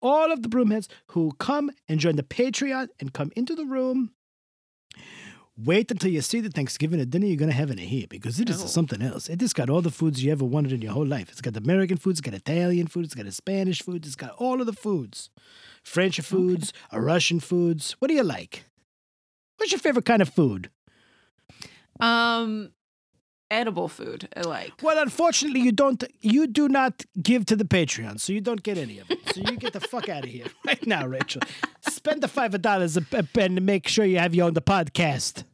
all of the broomheads who come and join the Patreon and come into the room. Wait until you see the Thanksgiving dinner you're going to have in here because it is Oh. something else. It has got all the foods you ever wanted in your whole life. It's got the American food, it's got Italian food, it's got Spanish food, it's got all of the foods. French foods, uh, Russian foods. What do you like? What's your favorite kind of food? Um, edible food. I like. Well, unfortunately, you don't. You do not give to the Patreon, so you don't get any of it. So you get the fuck out of here right now, Rachel. Spend the five dollars and make sure you have you on the podcast.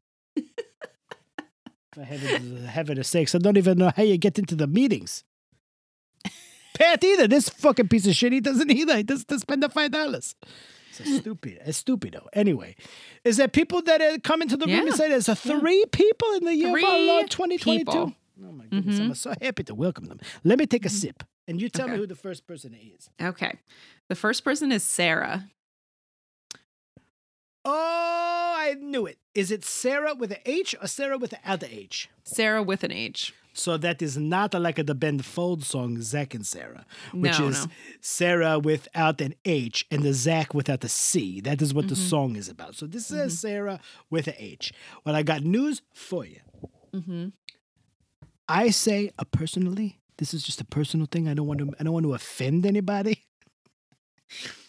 For heaven's, heaven's sakes, I don't even know how you get into the meetings. Pat either. This fucking piece of shit, he doesn't either. He doesn't spend the five dollars. So stupid. It's stupido. Anyway, is there people that come into the room and Yeah. say there's a three people in the year of our Lord 2022? people. Oh my goodness. I'm mm-hmm. so happy to welcome them. Let me take a mm-hmm. sip and you tell me who the first person is. Okay. The first person is Sarah. Oh, I knew it. Is it Sarah with an H or Sarah with the other H? Sarah with an H. So that is not like the Ben Fold song Zak and Sara, which No, is no. Sarah without an H and the Zach without the C. That is what the Mm-hmm. song is about. So this is Sarah with an H. Well, I got news for you. Mm-hmm. I say, uh, personally, this is just a personal thing. I don't want to. I don't want to offend anybody.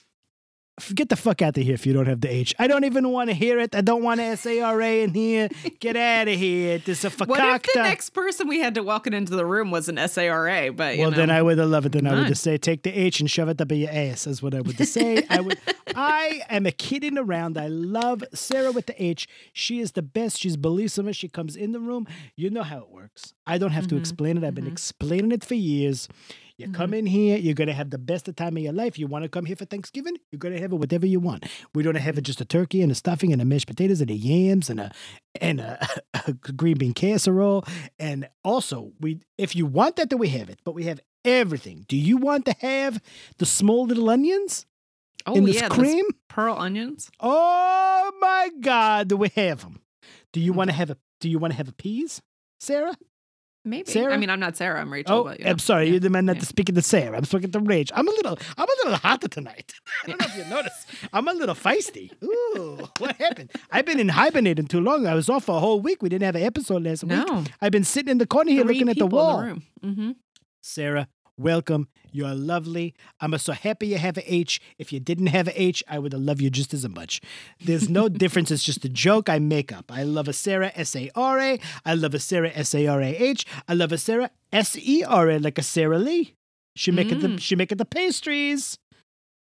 Get the fuck out of here if you don't have the H. I don't even want to hear it. I don't want a SARA in here. Get out of here. This is a What if the next person we had to walk into the room was an SARA? But you Well, know, then I would have loved it. Then I would None. have say, take the H and shove it up in your ass. That's what I would say. I would. I am a kidding around. I love Sarah with the H. She is the best. She's bellissima. She comes in the room. You know how it works. I don't have to mm-hmm. explain it. I've been mm-hmm. explaining it for years. You come mm-hmm. in here, you're gonna have the best time of your life. You want to come here for Thanksgiving? You're gonna have it whatever you want. We're gonna have it just a turkey and a stuffing and a mashed potatoes and a yams and a and a, a green bean casserole. And also, we if you want that, then we have it. But we have everything. Do you want to have the small little onions oh in this yeah, cream? pearl onions. Oh my God, do we have them? Do you mm-hmm. want to have a Do you want to have a peas, Sarah? Maybe. Sarah? I mean, I'm not Sarah. I'm Rachel. Oh, but, you know. I'm sorry. Yeah. You're the man not Yeah. speaking to Sarah. I'm speaking to Rage. I'm a little, I'm a little hotter tonight. I don't know if you noticed. I'm a little feisty. Ooh, what happened? I've been in hibernating too long. I was off for a whole week. We didn't have an episode last week. No. I've been sitting in the corner here Three looking at the wall. room. Mm-hmm. Sarah, welcome. You're lovely. I'm so happy you have a H. If you didn't have a H, I would have loved you just as much. There's no difference. It's just a joke I make up. I love a Sarah S A R A. I love a Sarah S A R A H. I love a Sarah S E R A like a Sarah Lee. She make it the Mm. she make it the pastries.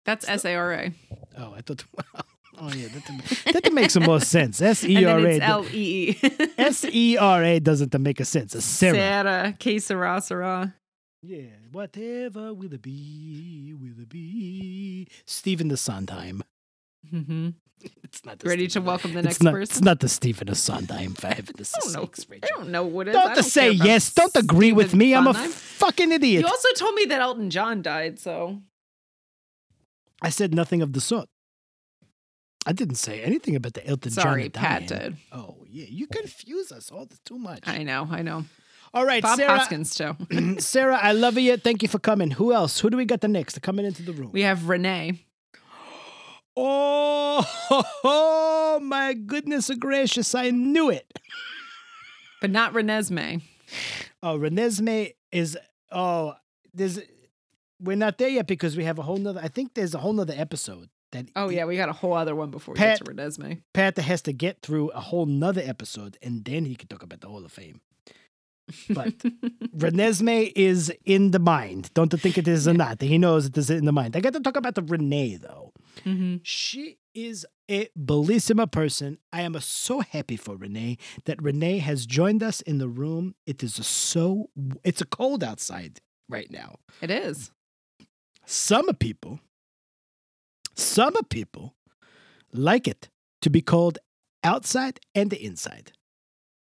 That's SARA. Oh, I thought. Oh yeah, that, that makes some more sense. S E R it's A. L E E. S E R A doesn't make a sense. A Sarah. Sarah. Que sera, sera. Yeah, whatever will it be? Will it be? Stephen the Sondheim. Mm-hmm. It's not the Ready to welcome the next not, person? It's not the Stephen the Sondheim. For heaven's I don't know. sakes, I don't know what it is. Don't, to say yes. Don't agree with Stephen me. I'm a fucking idiot. You also told me that Elton John died, so I said nothing of the sort. I didn't say anything about the Elton sorry, John. Pat dying. did. Oh yeah, you confuse us all too much. I know, I know. All right, Bob Sarah. Hoskins too. Sarah, I love you. Thank you for coming. Who else? Who do we got the next coming into the room? We have Renee. Oh, my goodness gracious! I knew it. But not Renesmee. Oh, Renesmee is oh, there's we're not there yet because we have a whole nother. I think there's a whole nother episode that. Oh yeah, we got a whole other one before we Pat- get to Renesmee. Pat has to get through a whole nother episode and then he can talk about the Hall of Fame. But Renesmee is in the mind. Don't think it is or not. He knows it is in the mind. I got to talk about the Renee though. hmm She is a bellissima person. I am so happy for Renee that Renee has joined us in the room. It is so it's a cold outside right now. It is. Some people, some people like it to be called outside and the inside.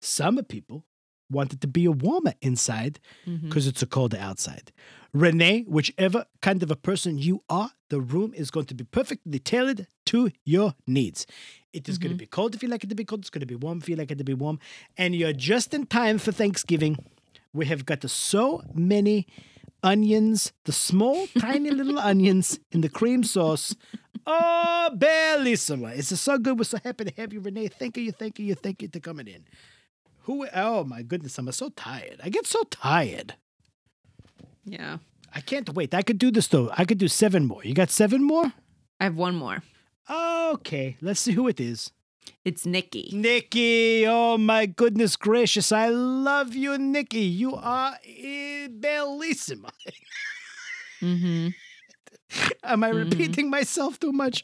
Some people want it to be a warmer inside mm-hmm. because it's a colder outside. Renee, whichever kind of a person you are, the room is going to be perfectly tailored to your needs. It is going to mm-hmm. be cold if you like it to be cold. It's going to be warm if you like it to be warm. And you're just in time for Thanksgiving. We have got so many onions, the small, tiny little onions in the cream sauce. Oh, bellissima. It's so good. We're so happy to have you, Renee. Thank you, thank you, thank you for coming in. Who? Oh, my goodness. I'm so tired. I get so tired. Yeah. I can't wait. I could do this though. I could do seven more. You got seven more? I have one more. Okay, let's see who it is. It's Nikki. Nikki, oh my goodness gracious. I love you, Nikki. You are bellissima. Mm-hmm. Am I Mhm. repeating myself too much?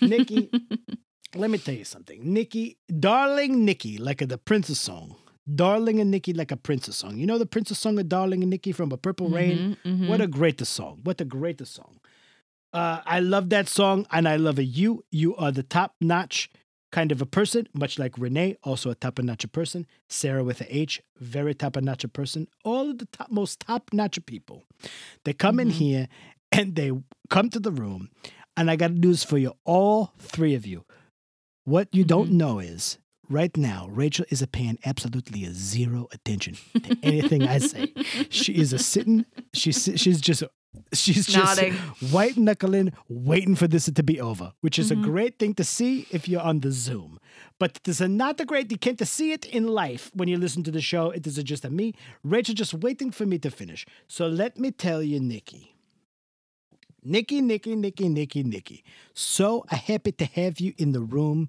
Nikki, let me tell you something. Nikki, darling Nikki, like a, the Princess song. Darling and Nikki like a Princess song. You know the Princess song of Darling and Nikki from A Purple Rain? Mhm, mhm. What a great the song. What a great the song. Uh, I love that song and I love a you. You are the top notch kind of a person, much like Renee, also a top notch person. Sarah with a H, very top notch person. All of the top, most top notch people. They come in Mhm. here and they come to the room. And I got news for you, all three of you. What you don't Mhm. know is right now, Rachel is paying absolutely zero attention to anything I say. She is a sitting, she's, she's just, she's just Nodding. white knuckling, waiting for this to be over, which is Mhm. a great thing to see if you're on the Zoom. But it is not a great, you can't to see it in life when you listen to the show. It is just a me, Rachel just waiting for me to finish. So let me tell you, Nikki. Nikki, Nikki, Nikki, Nikki, Nikki. So happy to have you in the room.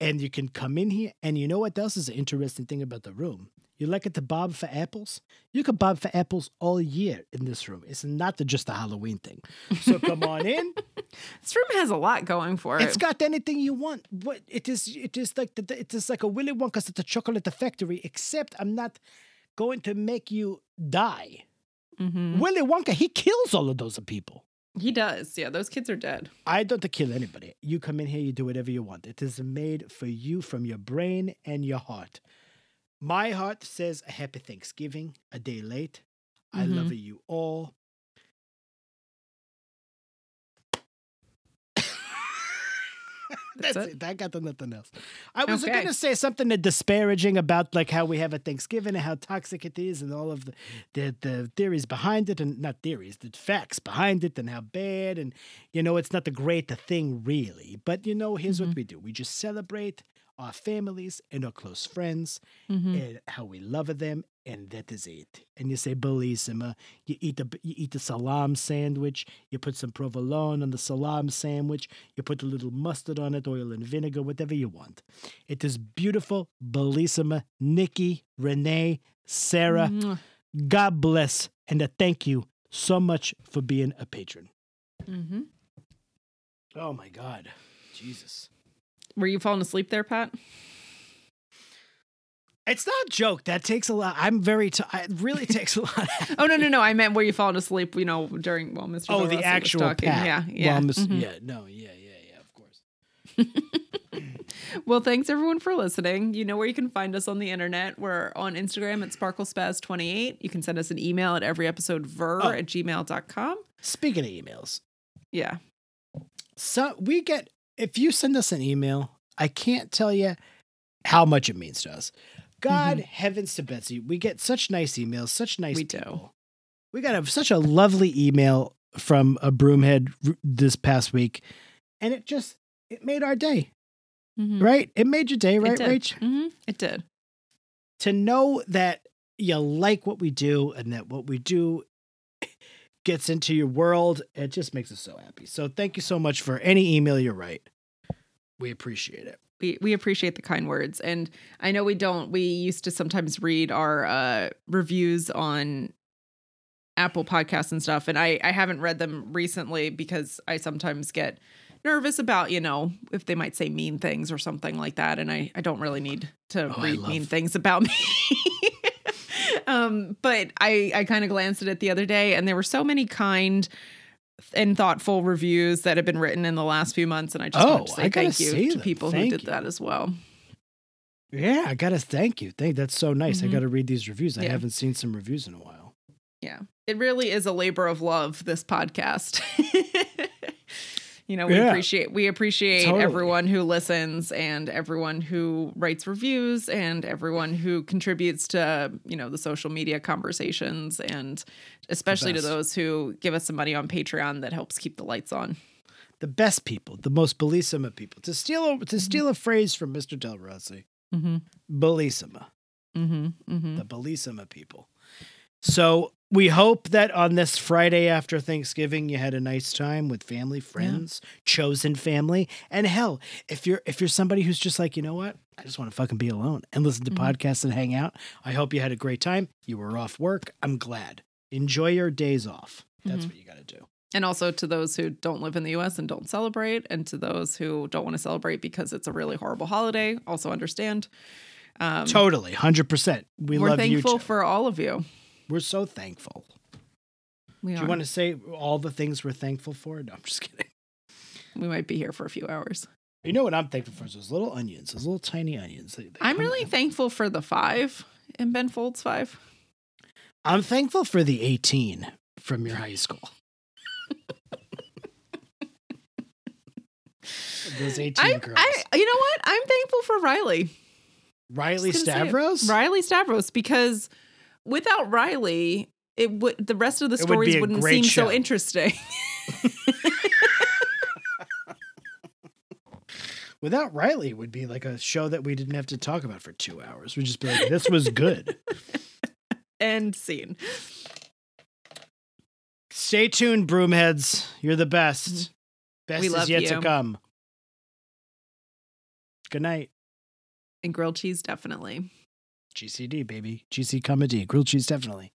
And you can come in here. And you know what else is an interesting thing about the room? You like it to bob for apples? You can bob for apples all year in this room. It's not just a Halloween thing. So come on in. This room has a lot going for it. It's got anything you want. What it is, it is like the, it is like a Willy Wonka's at the chocolate factory. Except I'm not going to make you die. Mhm. Willy Wonka, he kills all of those people. He does. Yeah, those kids are dead. I don't kill anybody. You come in here, you do whatever you want. It is made for you from your brain and your heart. My heart says a happy Thanksgiving, a day late. I Mhm. love you all. That's That's, it? it. I got nothing else. I was Okay. going to say something disparaging about like how we have a Thanksgiving and how toxic it is and all of the, the the theories behind it and not theories, the facts behind it and how bad and you know it's not the great the thing really. But you know, here's Mm-hmm. what we do: we just celebrate our families and our close friends Mhm. and how we love them, and that is it. And you say bellissima. You eat the you eat the salam sandwich. You put some provolone on the salam sandwich. You put a little mustard on it, oil and vinegar, whatever you want. It is beautiful, bellissima. Nikki, Renee, Sarah, Mwah. God bless, and a thank you so much for being a patron. Mm-hmm. Oh my God, Jesus. Were you falling asleep there, Pat? It's not a joke. That takes a lot. I'm very. T- it really takes a lot. Oh no, no, no! I meant where you falling asleep? You know, during while Mr. Oh, Del the actual talking. Pat. Yeah, yeah, mhm. yeah. No, yeah, yeah, yeah. Of course. Well, thanks everyone for listening. You know where you can find us on the internet. We're on Instagram at sparklespazz28. You can send us an email at every episode ver Oh. at gmail.com. Speaking of emails, Yeah. so we get if you send us an email, I can't tell you how much it means to us. God heavens to Betsy, we get such nice emails, such nice We do. We got a, such a lovely email from a broomhead r- this past week, and it just it made our day. Mhm. Right? It made your day, right, it. Rach? Mhm. It did. to know that you like what we do and that what we do gets into your world, it just makes us so happy. So thank you so much for any email you write. We appreciate it. We we appreciate the kind words, and I know we don't. We used to sometimes read our uh, reviews on Apple Podcasts and stuff, and I I haven't read them recently because I sometimes get nervous about you know if they might say mean things or something like that, and I I don't really need to Oh, read love- mean things about me. um, but I I kind of glanced at it the other day, and there were so many kind and thoughtful reviews that have been written in the last few months, and I just Oh, want to say thank you to them. people who did you. that as well. Yeah, I gotta thank you. Thank that's so nice. I Mhm. gotta read these reviews. I Yeah. haven't seen some reviews in a while. Yeah. It really is a labor of love, this podcast. you know, we Yeah. appreciate we appreciate Totally. everyone who listens and everyone who writes reviews and everyone who contributes to, you know, the social media conversations and especially to those who give us some money on Patreon that helps keep the lights on. The best people, the most bellissima people. To steal a, to steal a phrase from Mr. Del Rossi, Mm-hmm. bellissima. Mm-hmm. Mm-hmm. the Bellissima people. So we hope that on this Friday after Thanksgiving you had a nice time with family, friends, chosen family, and hell, if you're if you're somebody who's just like, you know what, I just want to fucking be alone and listen to Mhm. podcasts and hang out. I hope you had a great time. You were off work. I'm glad. Enjoy your days off. That's Mhm. what you got to do. And also to those who don't live in the US and don't celebrate, and to those who don't want to celebrate because it's a really horrible holiday, also understand. Um, totally, hundred percent. We we're love you. thankful Joe. for all of you. We're so thankful. We Do are. you want to say all the things we're thankful for? No, I'm just kidding. we might be here for a few hours. You know what I'm thankful for? Is those little onions, those little tiny onions. They- they I'm really thankful for the five in Ben Folds five. I'm thankful for the 18 from your high school. Those 18 I, girls. I, you know what? I'm thankful for Riley. Riley Just gonna say it. Stavros? Riley Stavros, because without Riley, it would the rest of the It stories a wouldn't seem show. so interesting. Without Riley, it would be like a show that we didn't have to talk about for two hours. We'd just be like, this was good. End scene. Stay tuned, broomheads. You're the best. Best Mm-hmm. We is love yet to come. Good night. And grilled cheese, definitely. GCD, baby. GC comedy. Grilled cheese, definitely.